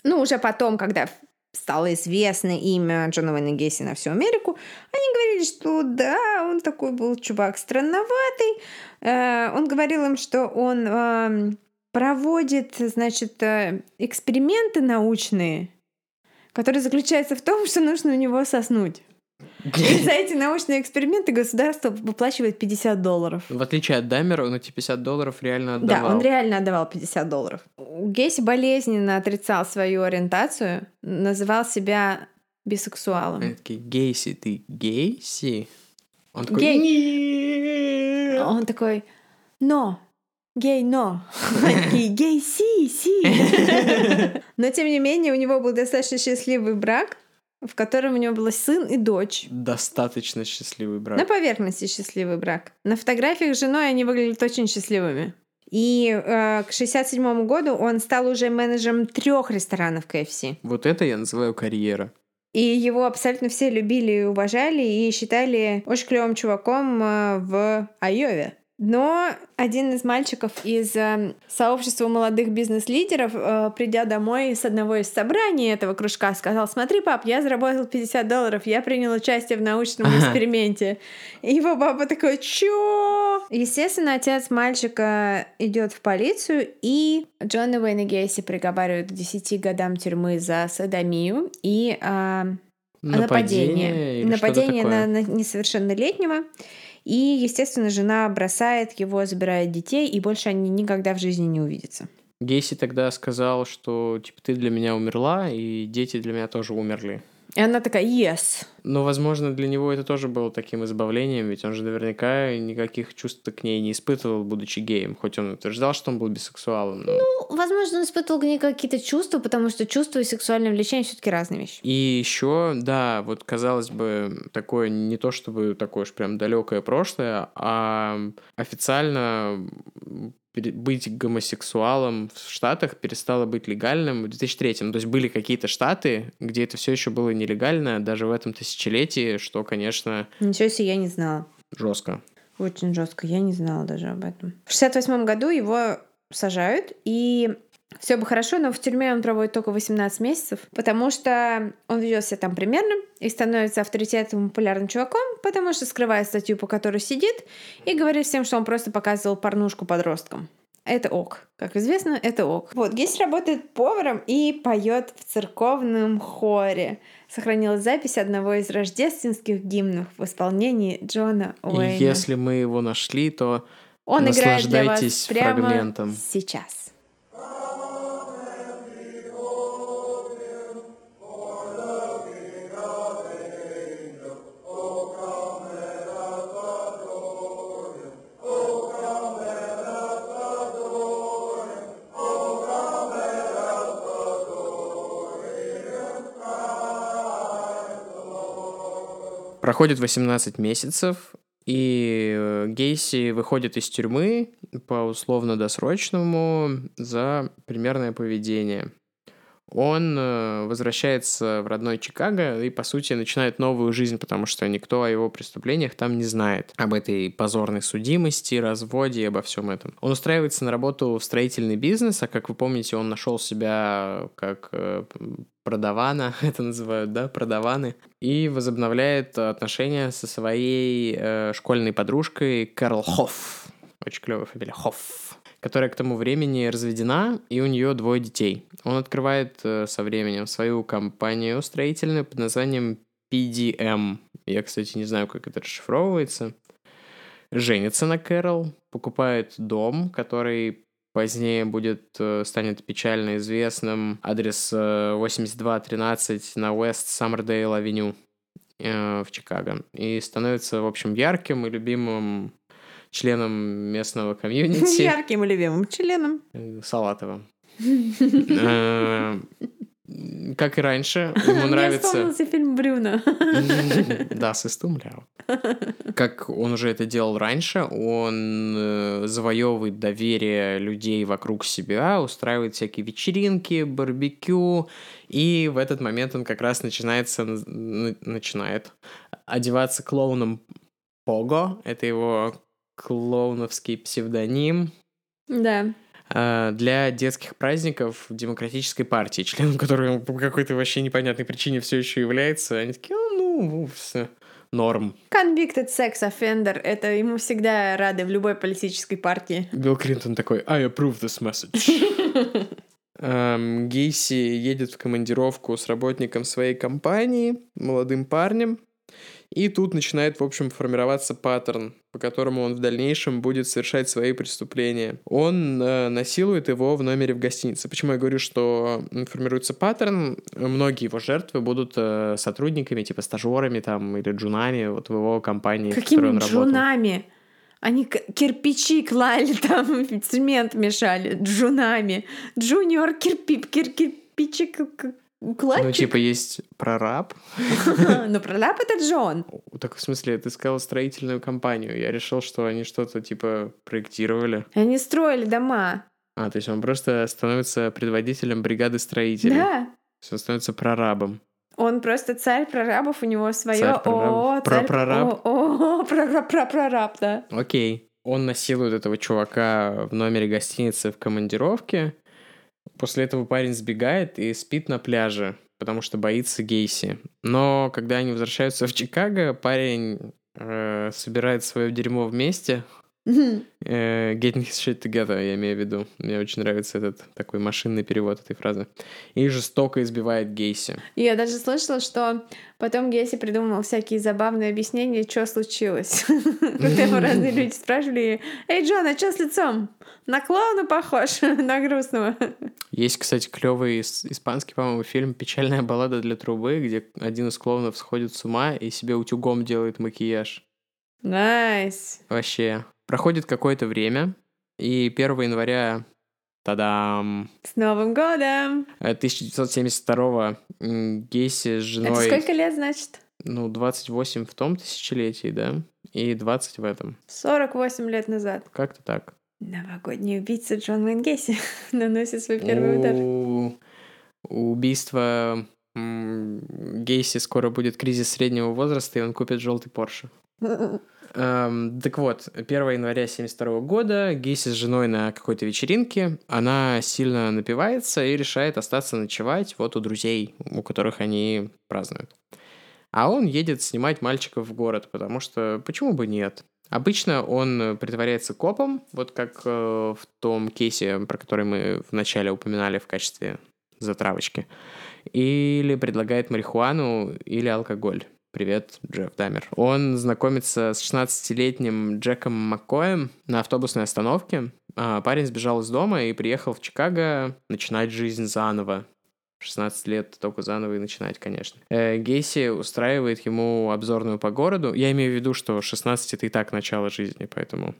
ну, уже потом, когда стало известно имя Джона Уэйна Гейси на всю Америку, они говорили, что да, он такой был чувак странноватый. Э, Он говорил им, что он эм, проводит, значит, э, эксперименты научные, которые заключаются в том, что нужно у него соснуть. И за эти научные эксперименты государство выплачивает 50 долларов. В отличие от Дамера, он эти 50 долларов реально отдавал. Да, он реально отдавал 50 долларов. Гейси болезненно отрицал свою ориентацию, называл себя бисексуалом. Они такие, Гейси, ты Гейси? Он такой. Он такой, но Гей но. Гей си, си. Но тем не менее, у него был достаточно счастливый брак, в котором у него был сын и дочь. Достаточно счастливый брак. На поверхности счастливый брак. На фотографиях с женой они выглядят очень счастливыми. И э, к 67 году он стал уже менеджером трех ресторанов KFC. Вот это я называю карьера. И его абсолютно все любили и уважали, и считали очень клевым чуваком э, в Айове. Но один из мальчиков из э, сообщества молодых бизнес-лидеров, э, придя домой с одного из собраний этого кружка, сказал, смотри, пап, я заработал 50 долларов, я принял участие в научном эксперименте. И его папа такой, чё? Естественно, отец мальчика идет в полицию, и Джона Уэйна Гейси приговаривают к 10 годам тюрьмы за садомию и э, нападение. Нападение такое. на, на несовершеннолетнего. И, естественно, жена бросает его, забирает детей, и больше они никогда в жизни не увидятся. Гейси тогда сказал, что типа ты для меня умерла, и дети для меня тоже умерли. И она такая, yes. Но, возможно, для него это тоже было таким избавлением, ведь он же наверняка никаких чувств к ней не испытывал, будучи геем. Хоть он утверждал, что он был бисексуалом. Но... Ну, возможно, он испытывал к ней какие-то чувства, потому что чувства и сексуальное влечение все-таки разные вещи. И еще, да, вот казалось бы, такое не то чтобы такое уж прям далекое прошлое, а официально быть гомосексуалом в Штатах перестало быть легальным в 2003 То есть были какие-то штаты, где это все еще было нелегально, даже в этом тысячелетии, что, конечно, Ничего себе, я не знала. жестко. Очень жестко, я не знала даже об этом. В 68 году его сажают, и все бы хорошо, но в тюрьме он проводит только 18 месяцев, потому что он ведет себя там примерно и становится авторитетным популярным чуваком, потому что скрывает статью, по которой сидит, и говорит всем, что он просто показывал порнушку подросткам. Это ок. Как известно, это ок. Вот, Гейс работает поваром и поет в церковном хоре. Сохранилась запись одного из рождественских гимнов в исполнении Джона Уэйна. И если мы его нашли, то Он играет для вас наслаждайтесь прямо фрагментом. сейчас. Проходит 18 месяцев, и э, Гейси выходит из тюрьмы по условно-досрочному за примерное поведение. Он э, возвращается в родной Чикаго и, по сути, начинает новую жизнь, потому что никто о его преступлениях там не знает. Об этой позорной судимости, разводе и обо всем этом. Он устраивается на работу в строительный бизнес, а, как вы помните, он нашел себя как э, продавана, это называют, да, продаваны, и возобновляет отношения со своей э, школьной подружкой Карл Хофф. Очень клевая фамилия, Хофф которая к тому времени разведена, и у нее двое детей. Он открывает э, со временем свою компанию строительную под названием PDM. Я, кстати, не знаю, как это расшифровывается. Женится на Кэрол, покупает дом, который позднее будет, э, станет печально известным. Адрес э, 8213 на West Summerdale Avenue э, в Чикаго. И становится, в общем, ярким и любимым членом местного комьюнити. Ярким и любимым членом. Э, Салатовым. Э, Как и раньше, ему Мне нравится... вспомнился фильм Брюно. Да, сыстумлял. Как он уже это делал раньше, он э, завоевывает доверие людей вокруг себя, устраивает всякие вечеринки, барбекю, и в этот момент он как раз начинается, начинает одеваться клоуном Пого, это его клоуновский псевдоним, Да. э, для детских праздников Демократической партии, членом которой по какой-то вообще непонятной причине все еще является. Они такие, «А, ну, все, норм. Convicted sex offender. Это ему всегда рады в любой политической партии. Билл Клинтон такой, I approve this message. Гейси едет в командировку с работником своей компании, молодым парнем, и тут начинает, в общем, формироваться паттерн, по которому он в дальнейшем будет совершать свои преступления. Он э, насилует его в номере в гостинице. Почему я говорю, что формируется паттерн? Многие его жертвы будут э, сотрудниками, типа стажерами там или джунами вот в его компании, в которой он Какими работал. джунами? Они кирпичи клали там, цемент мешали джунами. Junior кирпи, кир, кирпичи Укладчик? Ну, типа, есть прораб. Ну, прораб — это джун. Так, в смысле, ты сказал строительную компанию. Я решил, что они что-то, типа, проектировали. Они строили дома. А, то есть он просто становится предводителем бригады строителей. Да. То есть он становится прорабом. Он просто царь прорабов, у него свое царь ООО. Царь... Про-прораб? ООО, прораб, да. Окей. Он насилует этого чувака в номере гостиницы в командировке. После этого парень сбегает и спит на пляже, потому что боится Гейси. Но когда они возвращаются в Чикаго, парень э, собирает свое дерьмо вместе, Э, getting his shit together, я имею в виду. Мне очень нравится этот такой машинный перевод этой фразы. И жестоко избивает Гейси. Я даже слышала, что потом Гейси придумал всякие забавные объяснения, что случилось. Когда его разные люди спрашивали, «Эй, Джон, а что с лицом? На клоуна похож, на грустного». Есть, кстати, клевый испанский, по-моему, фильм «Печальная баллада для трубы», где один из клоунов сходит с ума и себе утюгом делает макияж. Nice. Nice. Вообще. Проходит какое-то время, и 1 января Тадам! С Новым годом! 1972 Гейси с женой... Это сколько лет, значит? Ну, 28 в том тысячелетии, да? И 20 в этом. 48 лет назад. Как-то так. Новогодний убийца Джон Уэйн Гейси наносит свой первый удар. У убийства Гейси скоро будет кризис среднего возраста, и он купит желтый Порше. Эм, так вот, 1 января 72 года Гейси с женой на какой-то вечеринке, она сильно напивается и решает остаться ночевать вот у друзей, у которых они празднуют. А он едет снимать мальчиков в город, потому что почему бы нет? Обычно он притворяется копом, вот как э, в том кейсе, про который мы вначале упоминали в качестве затравочки, или предлагает марихуану или алкоголь. Привет, Джефф Дамер. Он знакомится с 16-летним Джеком Маккоем на автобусной остановке. А, парень сбежал из дома и приехал в Чикаго начинать жизнь заново. 16 лет только заново и начинать, конечно. Э, Гейси устраивает ему обзорную по городу. Я имею в виду, что 16 это и так начало жизни, поэтому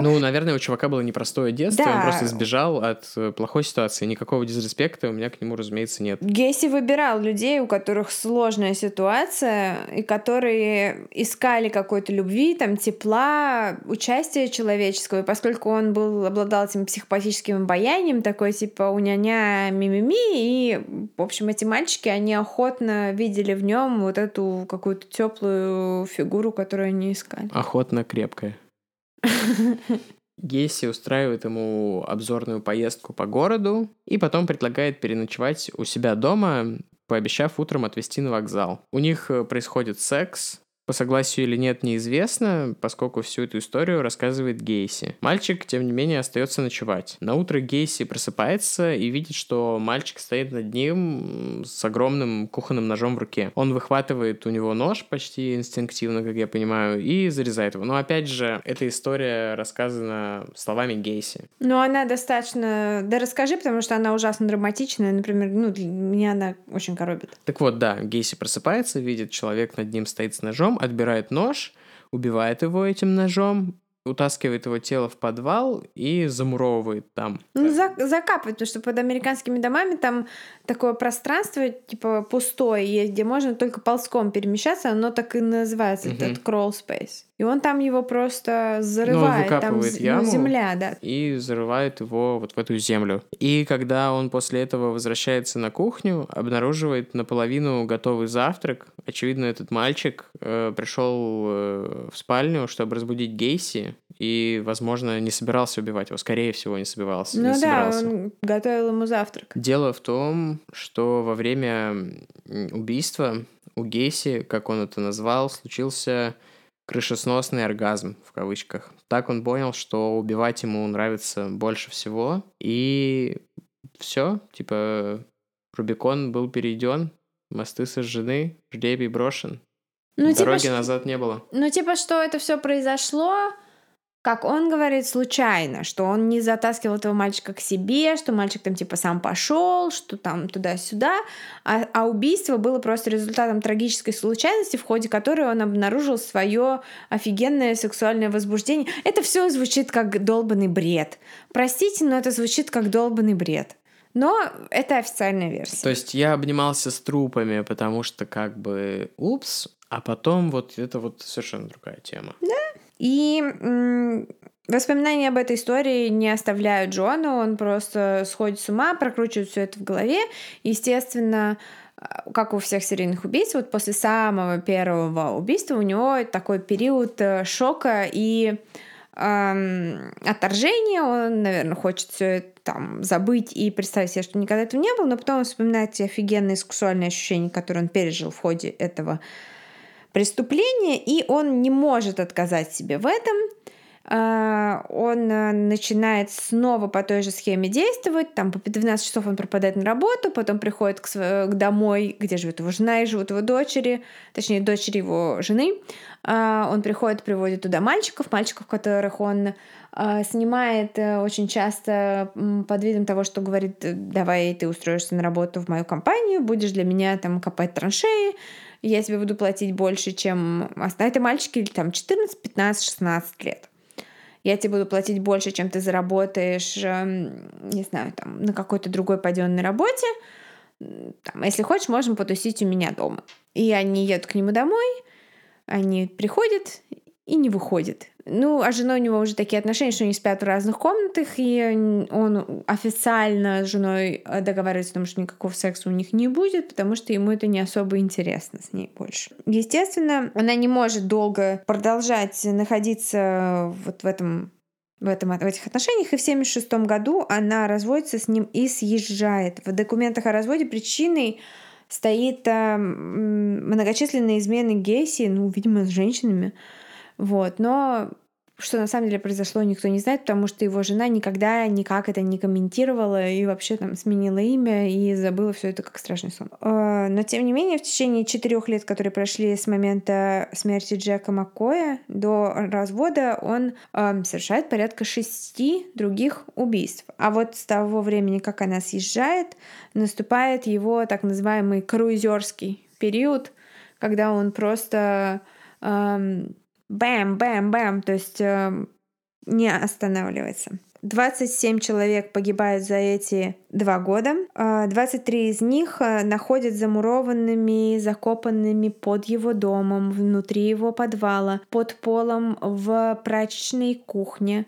ну, ну, наверное, у чувака было непростое детство, да. он просто сбежал от э, плохой ситуации. Никакого дизреспекта у меня к нему, разумеется, нет. Гесси выбирал людей, у которых сложная ситуация, и которые искали какой-то любви, там, тепла, участия человеческого. И поскольку он был, обладал этим психопатическим обаянием, такой, типа, у няня мимими, и, в общем, эти мальчики, они охотно видели в нем вот эту какую-то теплую фигуру, которую они искали. Охотно крепкая. Гесси устраивает ему обзорную поездку по городу и потом предлагает переночевать у себя дома, пообещав утром отвезти на вокзал. У них э, происходит секс, по согласию или нет, неизвестно, поскольку всю эту историю рассказывает Гейси. Мальчик, тем не менее, остается ночевать. На утро Гейси просыпается и видит, что мальчик стоит над ним с огромным кухонным ножом в руке. Он выхватывает у него нож почти инстинктивно, как я понимаю, и зарезает его. Но опять же, эта история рассказана словами Гейси. Ну, она достаточно... Да расскажи, потому что она ужасно драматичная. Например, ну, для меня она очень коробит. Так вот, да, Гейси просыпается, видит, человек над ним стоит с ножом, отбирает нож, убивает его этим ножом, утаскивает его тело в подвал и замуровывает там. Ну, за, закапывает, потому что под американскими домами там такое пространство, типа, пустое есть, где можно только ползком перемещаться, оно так и называется, угу. этот crawl space. И он там его просто зарывает, ну, там яму ну, земля, да. И зарывает его вот в эту землю. И когда он после этого возвращается на кухню, обнаруживает наполовину готовый завтрак. Очевидно, этот мальчик э, пришел э, в спальню, чтобы разбудить Гейси, и, возможно, не собирался убивать его. Скорее всего, не собирался. Ну не да, собирался. он готовил ему завтрак. Дело в том, что во время убийства у Гейси, как он это назвал, случился крышесносный оргазм, в кавычках. Так он понял, что убивать ему нравится больше всего. И все, типа, Рубикон был перейден, мосты сожжены, жребий брошен. Ну, типа Дороги типа, назад не было. Ну, типа, что это все произошло, как он говорит, случайно, что он не затаскивал этого мальчика к себе, что мальчик там типа сам пошел, что там туда-сюда, а, а убийство было просто результатом трагической случайности, в ходе которой он обнаружил свое офигенное сексуальное возбуждение. Это все звучит как долбанный бред. Простите, но это звучит как долбанный бред. Но это официальная версия. То есть я обнимался с трупами, потому что как бы упс, а потом вот это вот совершенно другая тема. Да. И воспоминания об этой истории не оставляют Джона, он просто сходит с ума, прокручивает все это в голове. Естественно, а, как у всех серийных убийц, вот после самого первого убийства у него такой период э, шока и эм, отторжения. Он, наверное, хочет все это там забыть и представить себе, что никогда этого не было, но потом он вспоминает те офигенные сексуальные ощущения, которые он пережил в ходе этого преступление, и он не может отказать себе в этом. А, он э, начинает снова по той же схеме действовать. Там по 12 часов он пропадает на работу, потом приходит к, к домой, где живет его жена и живут его дочери, точнее, дочери его жены. А, он приходит, приводит туда мальчиков, мальчиков, которых он а, снимает э, очень часто под видом того, что говорит, давай ты устроишься на работу в мою компанию, будешь для меня там копать траншеи, я тебе буду платить больше, чем... А это мальчики там 14, 15, 16 лет. Я тебе буду платить больше, чем ты заработаешь, эм, не знаю, там, на какой-то другой паденной работе. Там, если хочешь, можем потусить у меня дома. И они едут к нему домой, они приходят и не выходят. Ну, а жена у него уже такие отношения, что они спят в разных комнатах, и он официально с женой э, договаривается о том, что никакого секса у них не будет, потому что ему это не особо интересно с ней больше. Естественно, она не может долго продолжать находиться вот в этом в, этом, в этих отношениях, и в 1976 году она разводится с ним и съезжает. В документах о разводе причиной стоит э, многочисленные измены Гейси, ну, видимо, с женщинами, вот. Но что на самом деле произошло, никто не знает, потому что его жена никогда никак это не комментировала и вообще там сменила имя и забыла все это как страшный сон. А, но тем не менее, в течение четырех лет, которые прошли с момента смерти Джека Маккоя до развода, он э, совершает порядка шести других убийств. А вот с того времени, как она съезжает, наступает его так называемый круизерский период, когда он просто эм, бэм-бэм-бэм, то есть э, не останавливается. 27 человек погибают за эти два года. 23 э, из них э, находят замурованными, закопанными под его домом, внутри его подвала, под полом в прачечной кухне,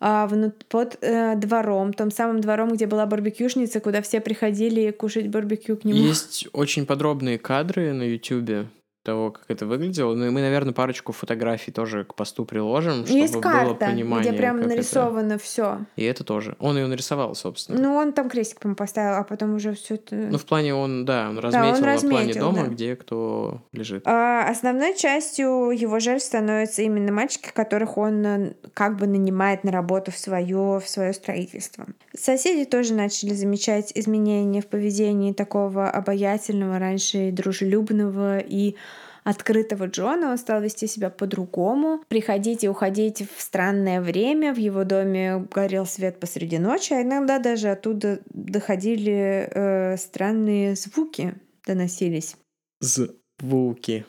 э, под двором, том самым двором, где была барбекюшница, куда все приходили кушать барбекю к нему. Есть очень подробные кадры на YouTube того, как это выглядело. Ну и мы, наверное, парочку фотографий тоже к посту приложим, чтобы Есть карта, было понимание. где прям нарисовано это... все. И это тоже. Он ее нарисовал, собственно. Ну, он там крестик, по поставил, а потом уже все это. Ну, в плане он, да, он разметил, да, он разметил в плане дома, да. где кто лежит. А, основной частью его жертв становятся именно мальчики, которых он э, как бы нанимает на работу в свое, в свое строительство. Соседи тоже начали замечать изменения в поведении такого обаятельного раньше дружелюбного и открытого Джона, он стал вести себя по-другому, приходить и уходить в странное время, в его доме горел свет посреди ночи, а иногда даже оттуда доходили э, странные звуки, доносились. Звуки.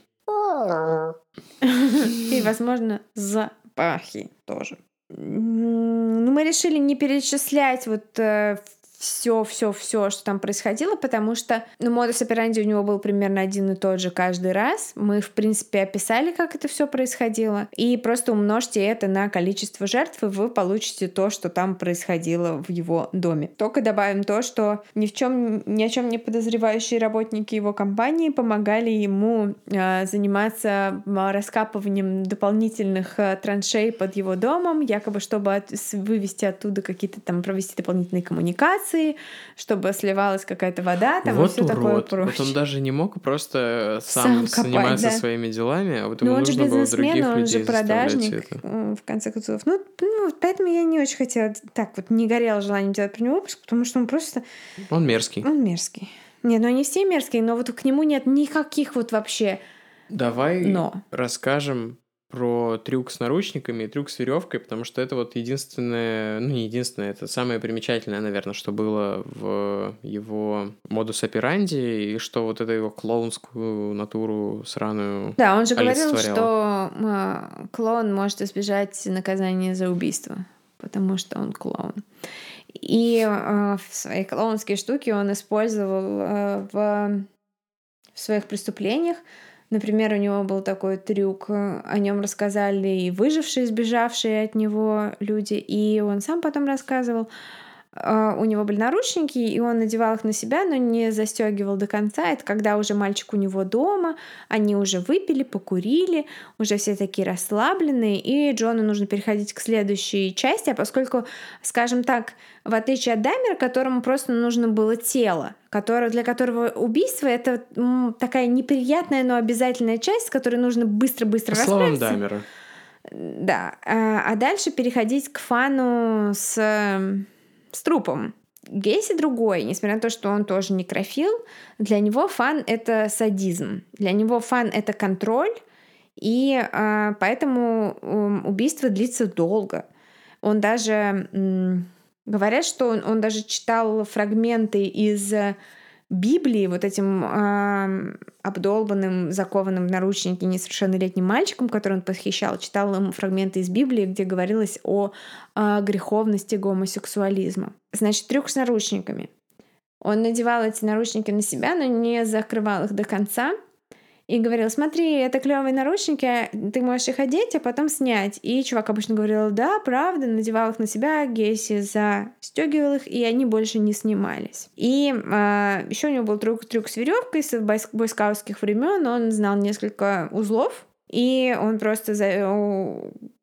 И, возможно, запахи тоже. Ну, мы решили не перечислять вот э, все, все, все, что там происходило, потому что, ну, модус операнди у него был примерно один и тот же каждый раз. Мы, в принципе, описали, как это все происходило, и просто умножьте это на количество жертв, и вы получите то, что там происходило в его доме. Только добавим то, что ни в чем, ни о чем не подозревающие работники его компании помогали ему э, заниматься раскапыванием дополнительных э, траншей под его домом, якобы чтобы от, вывести оттуда какие-то там провести дополнительные коммуникации канализации, чтобы сливалась какая-то вода, там вот и все такое прочее. Вот он даже не мог просто сам, сам копать, заниматься да. своими делами, а вот ему Но он нужно же было других он людей же продажник, это. в конце концов. Ну, ну, поэтому я не очень хотела, так вот, не горела желанием делать про него выпуск, потому что он просто... Он мерзкий. Он мерзкий. Нет, ну они все мерзкие, но вот к нему нет никаких вот вообще... Давай но. расскажем про трюк с наручниками и трюк с веревкой, потому что это вот единственное, ну не единственное, это самое примечательное, наверное, что было в его модус операнди, и что вот это его клоунскую натуру сраную Да, он же говорил, что э, клоун может избежать наказания за убийство, потому что он клоун. И э, в своей клоунские штуки он использовал э, в, в своих преступлениях Например, у него был такой трюк, о нем рассказали и выжившие, сбежавшие от него люди, и он сам потом рассказывал. А, у него были наручники, и он надевал их на себя, но не застегивал до конца. Это когда уже мальчик у него дома, они уже выпили, покурили, уже все такие расслабленные, и Джону нужно переходить к следующей части, а поскольку, скажем так, в отличие от Даймера, которому просто нужно было тело, которое, для которого убийство — это такая неприятная, но обязательная часть, с которой нужно быстро-быстро расправиться. Даймера. Да. А, а дальше переходить к фану с с трупом. Гейси другой, несмотря на то, что он тоже некрофил, для него фан — это садизм. Для него фан — это контроль, и э, поэтому э, убийство длится долго. Он даже... Э, говорят, что он, он даже читал фрагменты из Библии вот этим э, обдолбанным, закованным в наручники несовершеннолетним мальчиком, который он похищал, читал ему фрагменты из Библии, где говорилось о э, греховности гомосексуализма. Значит, трюк с наручниками. Он надевал эти наручники на себя, но не закрывал их до конца — и говорил, смотри, это клевые наручники, ты можешь их одеть, а потом снять. И чувак обычно говорил, да, правда, надевал их на себя, Гейси застегивал их, и они больше не снимались. И э, а, еще у него был трюк, трюк с веревкой с бойскаутских времен, он знал несколько узлов, и он просто за...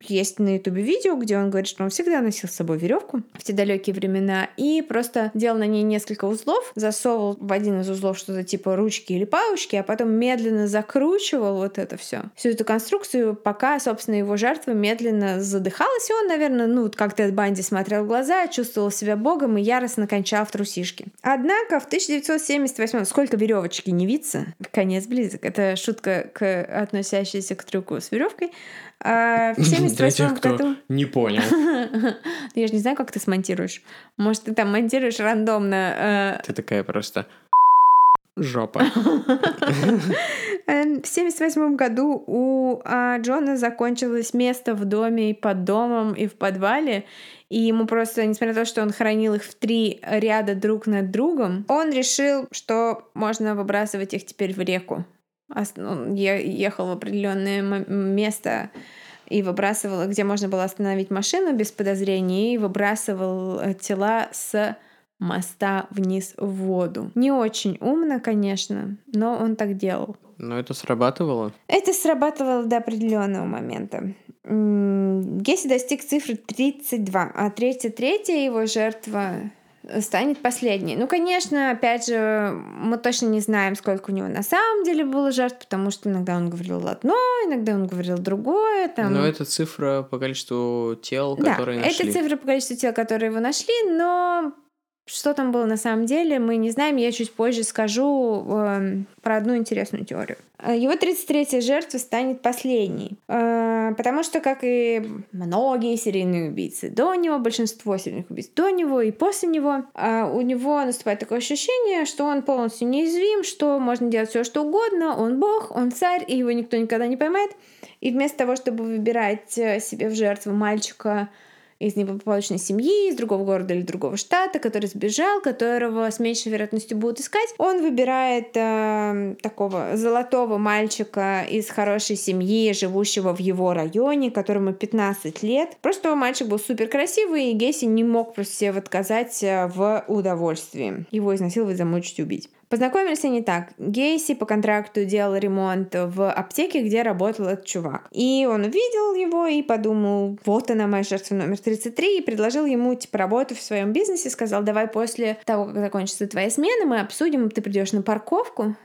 есть на ютубе видео, где он говорит, что он всегда носил с собой веревку в те далекие времена и просто делал на ней несколько узлов, засовывал в один из узлов что-то типа ручки или палочки, а потом медленно закручивал вот это все, всю эту конструкцию, пока, собственно, его жертва медленно задыхалась, и он, наверное, ну, вот как Тед Банди смотрел в глаза, чувствовал себя богом и яростно кончал в трусишке. Однако в 1978 сколько веревочки не виться, конец близок. Это шутка, к, относящаяся к трюку с веревкой. А в 78 году... не понял. Я же не знаю, как ты смонтируешь. Может, ты там монтируешь рандомно... Э, ты такая просто жопа. Эм, в 78 году у а, Джона закончилось место в доме и под домом, и в подвале, и ему просто, несмотря на то, что он хранил их в три ряда друг над другом, он решил, что можно выбрасывать их теперь в реку он ехал в определенное место и выбрасывал, где можно было остановить машину без подозрений, и выбрасывал э, тела с моста вниз в воду. Не очень умно, конечно, но он так делал. Но это срабатывало? Это срабатывало до определенного момента. Гесси достиг цифры 32, а третья третья его жертва станет последней. Ну, конечно, опять же, мы точно не знаем, сколько у него на самом деле было жертв, потому что иногда он говорил одно, иногда он говорил другое. Там... Но это цифра по количеству тел, которые да, нашли. это цифра по количеству тел, которые его нашли, но что там было на самом деле, мы не знаем. Я чуть позже скажу э, про одну интересную теорию. Э, его 33-я жертва станет последней. Э, потому что, как и многие серийные убийцы до него, большинство серийных убийц до него и после него, э, у него наступает такое ощущение, что он полностью неуязвим, что можно делать все, что угодно, он бог, он царь, и его никто никогда не поймает. И вместо того, чтобы выбирать себе в жертву мальчика, из неблагополучной семьи, из другого города или другого штата, который сбежал, которого с меньшей вероятностью будут искать. Он выбирает э, такого золотого мальчика из хорошей семьи, живущего в его районе, которому 15 лет. Просто мальчик был супер красивый, и Гесси не мог просто себе отказать э, в удовольствии. Его изнасиловать, замучить, убить. Познакомились они так. Гейси по контракту делал ремонт в аптеке, где работал этот чувак. И он увидел его и подумал, вот она моя жертва номер 33, и предложил ему, типа, работу в своем бизнесе, сказал, давай после того, как закончится твоя смена, мы обсудим, ты придешь на парковку,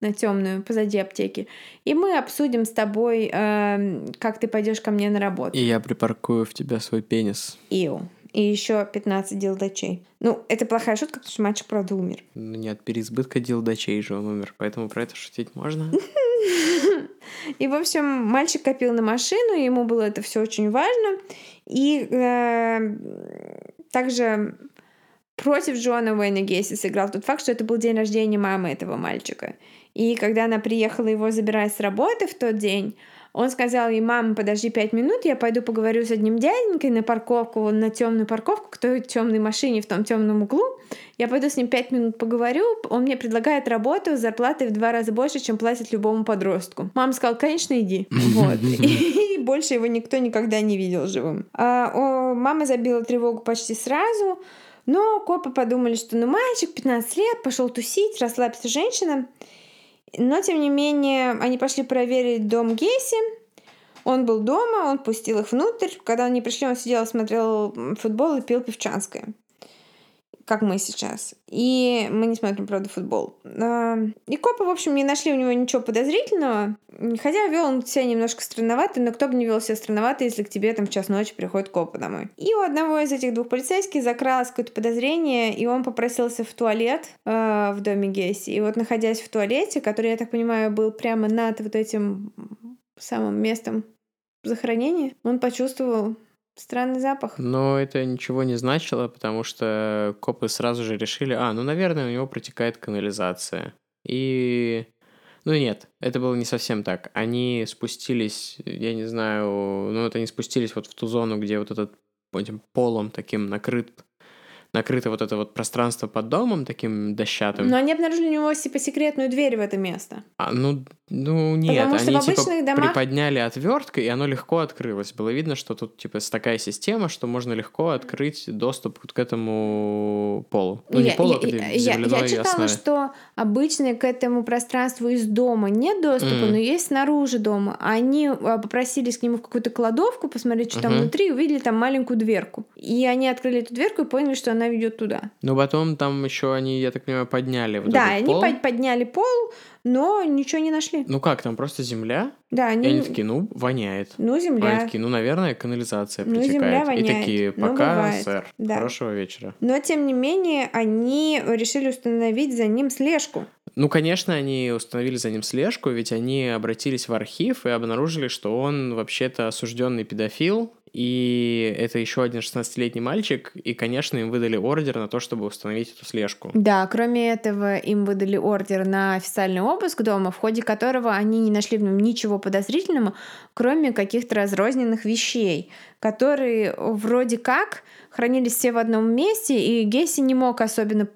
на темную позади аптеки, и мы обсудим с тобой, э, как ты пойдешь ко мне на работу. И я припаркую в тебя свой пенис. Иу и еще 15 дилдачей. Ну, это плохая шутка, потому что мальчик, правда, умер. Ну, нет, переизбытка дилдачей же он умер, поэтому про это шутить можно. И, в общем, мальчик копил на машину, ему было это все очень важно. И э, также против Джона Уэйна Гейси сыграл тот факт, что это был день рождения мамы этого мальчика. И когда она приехала его забирать с работы в тот день, он сказал ей, мама, подожди пять минут, я пойду поговорю с одним дяденькой на парковку, на темную парковку, к той темной машине в том темном углу. Я пойду с ним пять минут поговорю, он мне предлагает работу с зарплатой в два раза больше, чем платит любому подростку. Мама сказала, конечно, иди. Вот. И больше его никто никогда не видел живым. А, мама забила тревогу почти сразу, но копы подумали, что ну мальчик 15 лет, пошел тусить, расслабься женщина. Но, тем не менее, они пошли проверить дом Гейси. Он был дома, он пустил их внутрь. Когда они пришли, он сидел, смотрел футбол и пил пивчанское как мы сейчас. И мы не смотрим, правда, футбол. А, и копы, в общем, не нашли у него ничего подозрительного. Хотя вел он себя немножко странновато, но кто бы не вел себя странновато, если к тебе там в час ночи приходит копы домой. И у одного из этих двух полицейских закралось какое-то подозрение, и он попросился в туалет э, в доме Гесси. И вот находясь в туалете, который, я так понимаю, был прямо над вот этим самым местом захоронения, он почувствовал Странный запах. Но это ничего не значило, потому что копы сразу же решили, а, ну, наверное, у него протекает канализация. И... Ну нет, это было не совсем так. Они спустились, я не знаю, ну вот они спустились вот в ту зону, где вот этот этим полом таким накрыт накрыто вот это вот пространство под домом таким дощатым. Но они обнаружили у него типа секретную дверь в это место. А, ну, ну нет, Потому они типа домах... приподняли отверткой, и оно легко открылось. Было видно, что тут типа такая система, что можно легко открыть доступ к этому полу. Ну, я, не полу, я, а я, я читала, основе. что обычно к этому пространству из дома нет доступа, mm. но есть снаружи дома. Они а, попросились к нему в какую-то кладовку посмотреть, что uh-huh. там внутри, и увидели там маленькую дверку. И они открыли эту дверку и поняли, что она ведет туда. Но потом там еще они, я так понимаю, подняли вот Да, этот они подняли пол, но ничего не нашли. Ну как, там просто земля? Да, они... И они такие, ну, воняет. Ну, земля. Они такие, ну, наверное, канализация ну, протекает. Земля воняет. И такие, ну, пока, ну, сэр, да. хорошего вечера. Но, тем не менее, они решили установить за ним слежку. Ну, конечно, они установили за ним слежку, ведь они обратились в архив и обнаружили, что он вообще-то осужденный педофил, и это еще один 16-летний мальчик, и, конечно, им выдали ордер на то, чтобы установить эту слежку. Да, кроме этого, им выдали ордер на официальный обыск дома, в ходе которого они не нашли в нем ничего подозрительного, кроме каких-то разрозненных вещей, которые вроде как хранились все в одном месте, и Гесси не мог особенно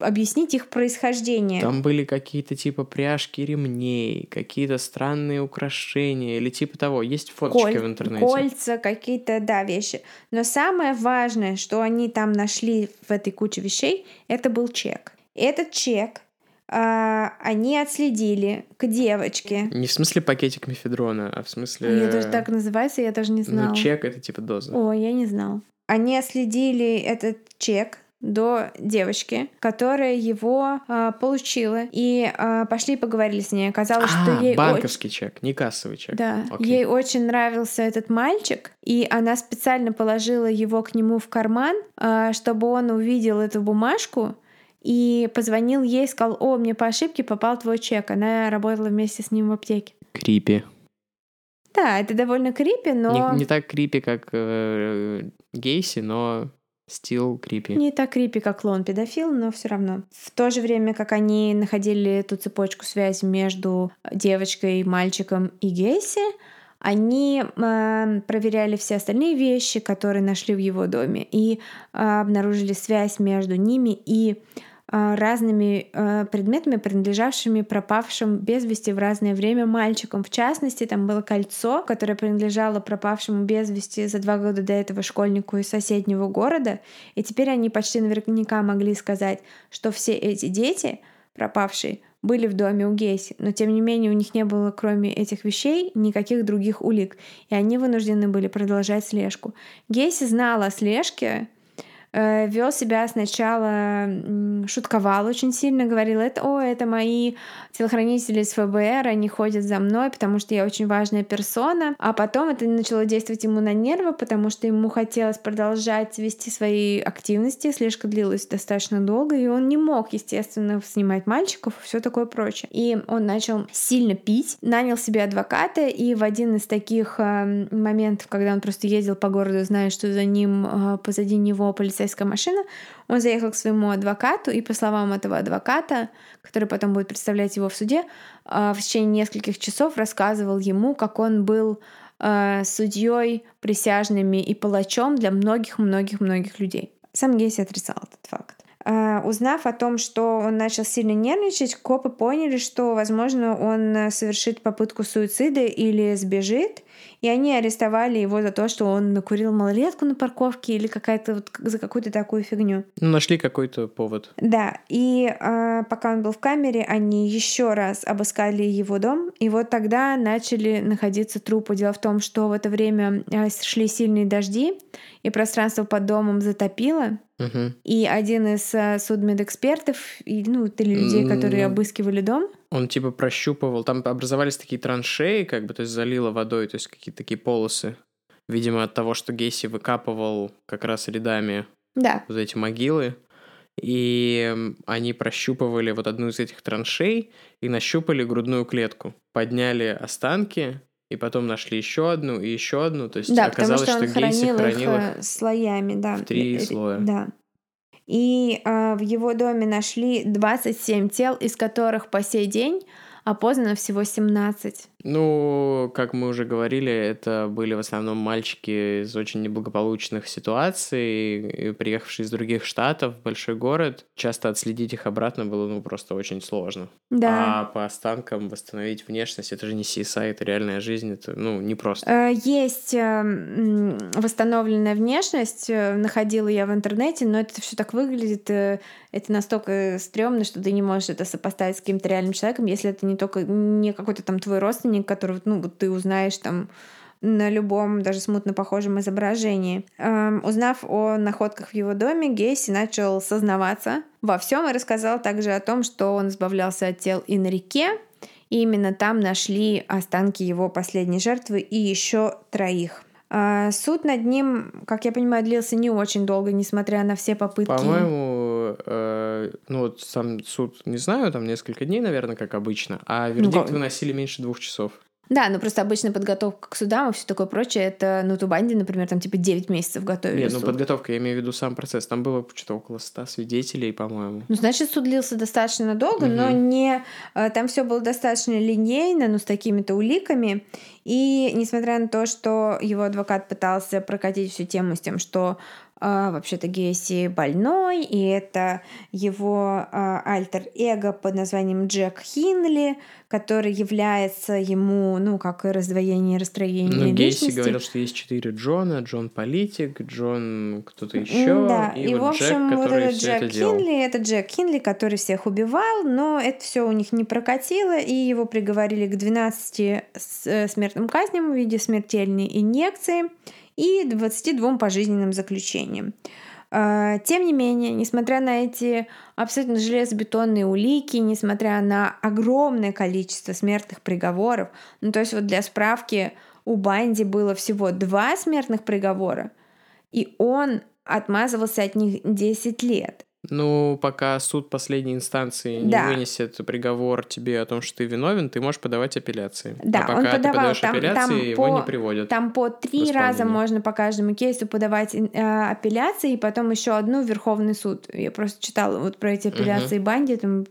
объяснить их происхождение. Там были какие-то типа пряжки ремней, какие-то странные украшения или типа того. Есть фоточки Коль... в интернете. Кольца, какие-то, да, вещи. Но самое важное, что они там нашли в этой куче вещей, это был чек. Этот чек а, они отследили к девочке. Не в смысле пакетик мефедрона, а в смысле... Это даже так называется, я даже не знала. Ну, чек — это типа доза. О, я не знал. Они отследили этот чек до девочки, которая его а, получила, и а, пошли поговорили с ней. Оказалось, а, что ей банковский очень... чек, не кассовый чек. Да, Окей. ей очень нравился этот мальчик, и она специально положила его к нему в карман, а, чтобы он увидел эту бумажку. И позвонил ей, сказал, о, мне по ошибке попал твой чек. Она работала вместе с ним в аптеке. Крипи. Да, это довольно крипи, но... Не, не так крипи, как э, Гейси, но Стил крипи. Не так крипи, как клон педофил, но все равно. В то же время, как они находили эту цепочку связи между девочкой, мальчиком и Гейси, они э, проверяли все остальные вещи, которые нашли в его доме, и э, обнаружили связь между ними и разными а, предметами, принадлежавшими пропавшим без вести в разное время мальчикам. В частности, там было кольцо, которое принадлежало пропавшему без вести за два года до этого школьнику из соседнего города. И теперь они почти наверняка могли сказать, что все эти дети, пропавшие, были в доме у Гейси, но тем не менее у них не было, кроме этих вещей, никаких других улик, и они вынуждены были продолжать слежку. Гейси знала о слежке, вел себя сначала шутковал очень сильно, говорил, это, о, это мои телохранители из ФБР, они ходят за мной, потому что я очень важная персона. А потом это начало действовать ему на нервы, потому что ему хотелось продолжать вести свои активности, слежка длилась достаточно долго, и он не мог, естественно, снимать мальчиков и все такое прочее. И он начал сильно пить, нанял себе адвоката, и в один из таких э, моментов, когда он просто ездил по городу, зная, что за ним э, позади него полицейская машина, он заехал к своему адвокату, и по словам этого адвоката, который потом будет представлять его в суде, э, в течение нескольких часов рассказывал ему, как он был э, судьей, присяжными и палачом для многих-многих-многих людей. Сам Гейси отрицал этот факт. Uh, узнав о том, что он начал сильно нервничать, копы поняли, что, возможно, он совершит попытку суицида или сбежит, и они арестовали его за то, что он накурил малолетку на парковке или какая-то вот за какую-то такую фигню. Ну, нашли какой-то повод. Да, и э, пока он был в камере, они еще раз обыскали его дом, и вот тогда начали находиться трупы. Дело в том, что в это время э, шли сильные дожди, и пространство под домом затопило, Угу. и один из э, судмедэкспертов, и, ну, или людей, которые обыскивали дом, Он типа прощупывал, там образовались такие траншеи, как бы, то есть залило водой, то есть какие-то такие полосы. Видимо, от того, что Гейси выкапывал как раз рядами да, вот эти могилы. И они прощупывали вот одну из этих траншей и нащупали грудную клетку. Подняли останки, и потом нашли еще одну и еще одну. То есть да, потому оказалось, что он что Гейси хранил, хранил их их э, слоями, да. в три Э, э, слоя. Да. И а, в его доме нашли 27 тел, из которых по сей день опознано всего 17. Ну, как мы уже говорили, это были в основном мальчики из очень неблагополучных ситуаций, приехавшие из других штатов в большой город. Часто отследить их обратно было ну просто очень сложно. Да. А по останкам восстановить внешность, это же не CSI, это реальная жизнь, это ну непросто. Э, Есть э, м, восстановленная внешность, э, находила я в интернете, но это все так выглядит, э, это настолько стрёмно, что ты не можешь это сопоставить с каким-то реальным человеком, если это не только не какой-то там твой родственник, которого ну, ты узнаешь там на любом, даже смутно похожем изображении. Эм, узнав о находках в его доме, Гейси начал сознаваться во всем и рассказал также о том, что он избавлялся от тел и на реке, и именно там нашли останки его последней жертвы и еще троих. А, Суд над ним, как я понимаю, длился не очень долго, несмотря на все попытки. По-моему, э, ну вот сам суд, не знаю, там несколько дней, наверное, как обычно, а вердикт как- выносили меньше двух часов. Да, но просто обычная подготовка к судам и все такое прочее, это, ну, Тубанди, например, там типа 9 месяцев готовили Нет, ну суд. подготовка, я имею в виду сам процесс. Там было что-то около 100 свидетелей, по-моему. Ну, значит, суд длился достаточно долго, но Мгм. не... э, Там все было достаточно линейно, но с такими-то уликами. И несмотря на то, что его адвокат пытался прокатить всю тему с тем, что а, вообще-то Гейси больной, и это его а, альтер-эго под названием Джек Хинли, который является ему, ну, как и раздвоение и расстроение Ну, Гейси личности. говорил, что есть четыре Джона. Джон политик, Джон кто-то еще, Да, и, и, вот в общем, Джек, вот этот все Джек это делал. Хинли, это Джек Хинли, который всех убивал, но это все у них не прокатило, и его приговорили к 12 с- э, смертным казням в виде смертельной инъекции и 22 пожизненным заключениям. А, Тем не менее, несмотря на эти абсолютно железобетонные улики, несмотря на огромное количество смертных приговоров, ну то есть вот для справки у Банди было всего два смертных приговора, и он отмазывался от них 10 лет. Ну, пока суд последней инстанции не Да. вынесет приговор тебе о том, что ты виновен, ты можешь подавать апелляции. Да, а он пока ты подавал, подаешь там- апелляции, там его по- не приводят. Там по три раза можно по каждому кейсу подавать э, апелляции, и потом еще одну в Верховный суд. Я просто читала вот про эти апелляции Банди, там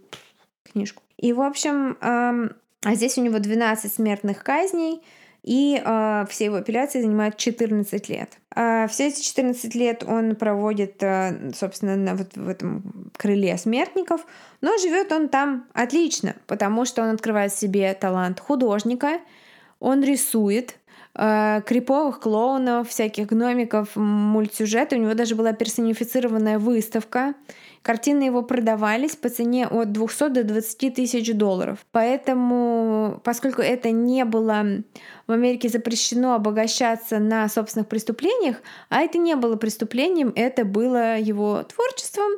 книжку. И, в общем, эм, а здесь у него 12 смертных казней, и э, все его апелляции занимают 14 лет. А все эти 14 лет он проводит, э, собственно, на, вот в этом крыле смертников, но живет он там отлично, потому что он открывает себе талант художника, он рисует э, криповых клоунов, всяких гномиков, мультсюжеты. У него даже была персонифицированная выставка, Картины его продавались по цене от 200 до 20 тысяч долларов. Поэтому, поскольку это не было в Америке запрещено обогащаться на собственных преступлениях, а это не было преступлением, это было его творчеством,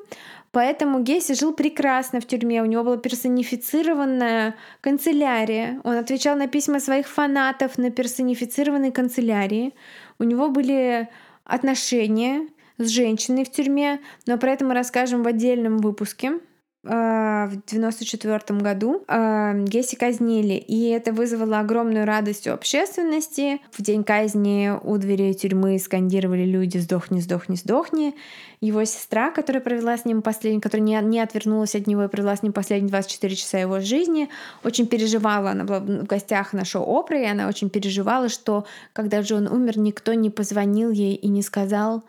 Поэтому Гейси жил прекрасно в тюрьме, у него была персонифицированная канцелярия, он отвечал на письма своих фанатов на персонифицированной канцелярии, у него были отношения с женщиной в тюрьме, но про это мы расскажем в отдельном выпуске. А, в 94 году а, Гесси казнили, и это вызвало огромную радость у общественности. В день казни у дверей тюрьмы скандировали люди «Сдохни, сдохни, сдохни». Его сестра, которая провела с ним последний, которая не, не отвернулась от него и провела с ним последние 24 часа его жизни, очень переживала. Она была в гостях на шоу Опры, и она очень переживала, что когда Джон умер, никто не позвонил ей и не сказал,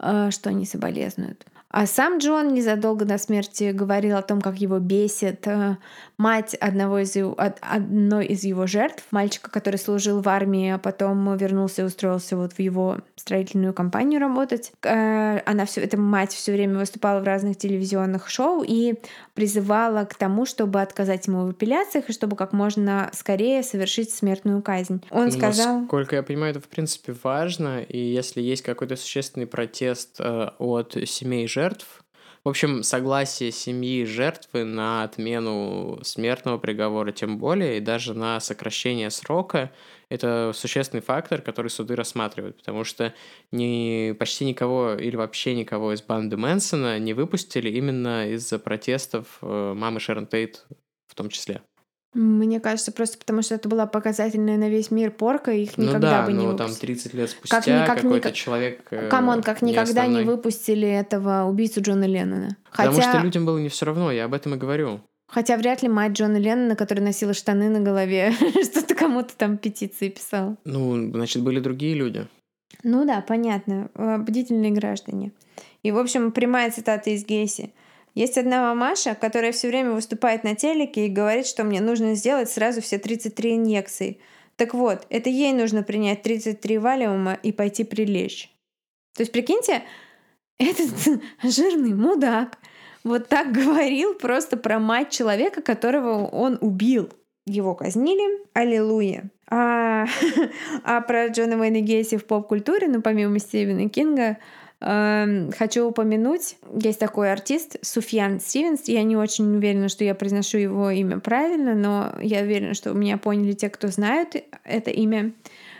что они соболезнуют. А сам Джон незадолго до смерти говорил о том, как его бесит э, мать одного из его, одной из его жертв, мальчика, который служил в армии, а потом вернулся и устроился вот в его строительную компанию работать. Э, она все, эта мать все время выступала в разных телевизионных шоу и призывала к тому, чтобы отказать ему в апелляциях и чтобы как можно скорее совершить смертную казнь. Он ну, сказал... Насколько я понимаю, это в принципе важно, и если есть какой-то существенный протест э, от семей жертв. В общем, согласие семьи жертвы на отмену смертного приговора, тем более, и даже на сокращение срока, это существенный фактор, который суды рассматривают, потому что ни, почти никого или вообще никого из банды Мэнсона не выпустили именно из-за протестов э, мамы Шерон Тейт в том числе. Мне кажется, просто потому что это была показательная на весь мир порка, их ну никогда да, бы не ну, там 30 лет спустя как, как, какой-то человек... Э, Come on, как не никогда основной. не выпустили этого убийцу Джона Леннона. Хотя... Потому что людям было не все равно, я об этом и говорю. Хотя вряд ли мать Джона Леннона, которая носила штаны на голове, что-то кому-то там петиции писала. Ну, значит, были другие люди. Ну да, понятно. Бдительные граждане. И, в общем, прямая цитата из Гейси. Есть одна мамаша, которая все время выступает на телеке и говорит, что мне нужно сделать сразу все 33 инъекции. Так вот, это ей нужно принять 33 валиума и пойти прилечь. То есть, прикиньте, этот жирный мудак вот так говорил просто про мать человека, которого он убил. Его казнили. Аллилуйя. А, а про Джона Уэйна Гейси в поп-культуре, ну, помимо Стивена Кинга, хочу упомянуть, есть такой артист Суфьян Стивенс. Я не очень уверена, что я произношу его имя правильно, но я уверена, что меня поняли те, кто знают это имя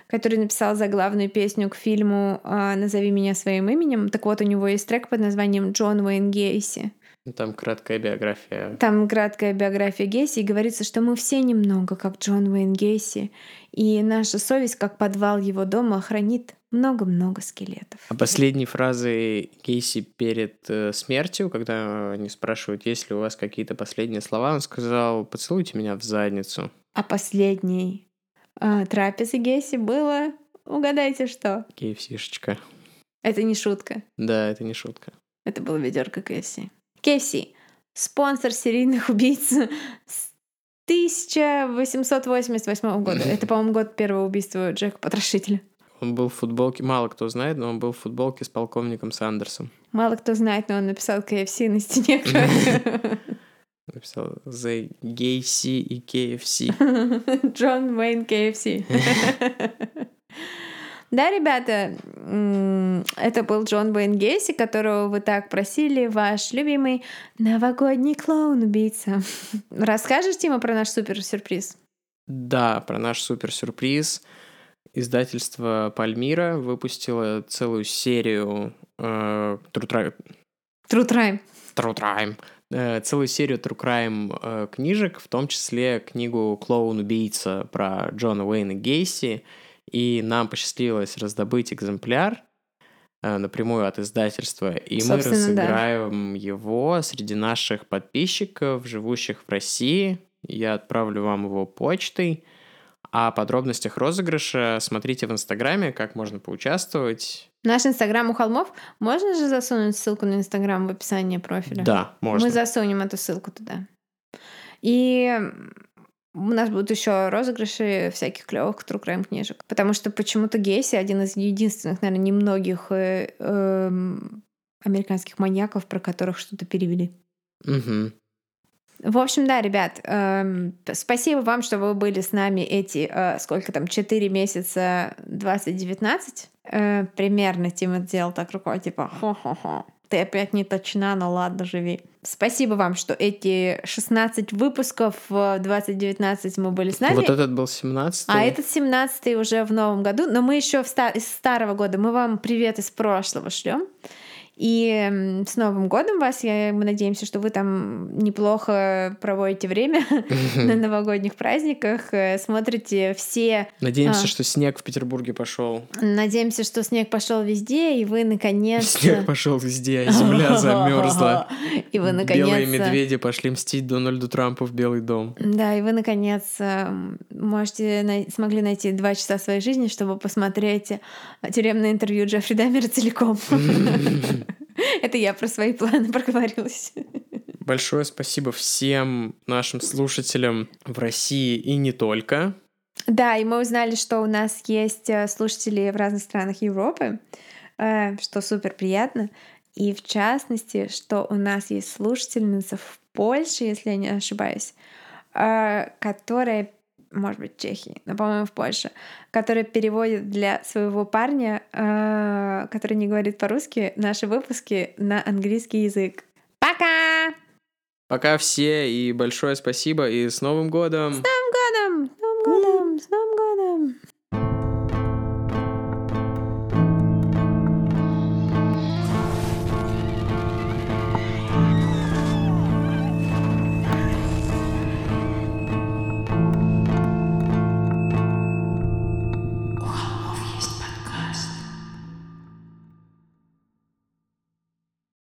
который написал заглавную песню к фильму э, «Назови меня своим именем». Так вот, у него есть трек под названием «Джон Уэйн Гейси». Там краткая биография. Там краткая биография Гейси, и говорится, что мы все немного как Джон Уэйн Гейси, и наша совесть, как подвал его дома, хранит много-много скелетов. А последней фразой Кейси перед э, смертью, когда они спрашивают, есть ли у вас какие-то последние слова, он сказал, поцелуйте меня в задницу. А последней э, трапезы Гейси было, угадайте что? KFC-шечка. Это не шутка. Да, это не шутка. Это было ведерко KFC. KFC — спонсор серийных убийц с 1888 года. Это, по-моему, год первого убийства Джека Потрошителя. Он был в футболке, мало кто знает, но он был в футболке с полковником Сандерсом. Мало кто знает, но он написал KFC на стене. Написал The Gay и KFC. Джон Уэйн KFC. Да, ребята, это был Джон Уэйн Гейси, которого вы так просили, ваш любимый новогодний клоун-убийца. Расскажешь, Тима, про наш супер-сюрприз? Да, про наш супер-сюрприз. Издательство Пальмира выпустило целую серию э, True True True Э, целую серию True Crime э, книжек, в том числе книгу «Клоун-убийца» про Джона Уэйна Гейси, и нам посчастливилось раздобыть экземпляр э, напрямую от издательства, и Собственно, мы разыграем да. его среди наших подписчиков, живущих в России. Я отправлю вам его почтой. О подробностях розыгрыша смотрите в Инстаграме, как можно поучаствовать. Наш Инстаграм у холмов. Можно же засунуть ссылку на Инстаграм в описании профиля? Да, можно. Мы засунем эту ссылку туда. И у нас будут еще розыгрыши всяких клевых True Crime книжек. Потому что почему-то Гейси один из единственных, наверное, немногих э, э, американских маньяков, про которых что-то перевели. Мгм. В общем, да, ребят, т- спасибо вам, что вы были с нами эти, э, сколько там, 4 месяца 2019. Э, примерно Тима сделал так рукой, типа, хо-хо-хо. Ты опять не точна, ну ладно, живи. Спасибо вам, что эти 16 выпусков в 2019 мы были с нами. Вот этот был 17 А этот 17 уже в новом году, но мы еще ста- из старого года. Мы вам привет из прошлого шлем. И с Новым годом вас! Я, мы надеемся, что вы там неплохо проводите время на новогодних праздниках, э, смотрите все. Надеемся, А. что снег в Петербурге пошел. Надеемся, что снег пошел везде, и вы наконец-то... Снег пошел везде, а земля замерзла. И вы Белые наконец медведи пошли мстить Дональду Трампу в Белый дом. Да, и вы, наконец, эм, можете смогли найти два часа своей жизни, чтобы посмотреть тюремное интервью Джеффри Даммера целиком. Это я про свои планы проговорилась. Большое спасибо всем нашим слушателям в России и не только. Да, и мы узнали, что у нас есть э, слушатели в разных странах Европы, э, что супер приятно. И в частности, что у нас есть слушательница в Польше, если я не ошибаюсь, э, которая, может быть, в Чехии, но, по-моему, в Польше, которая переводит для своего парня, э, который не говорит по-русски, наши выпуски на английский язык. Пока! Пока все и большое спасибо и с Новым годом! С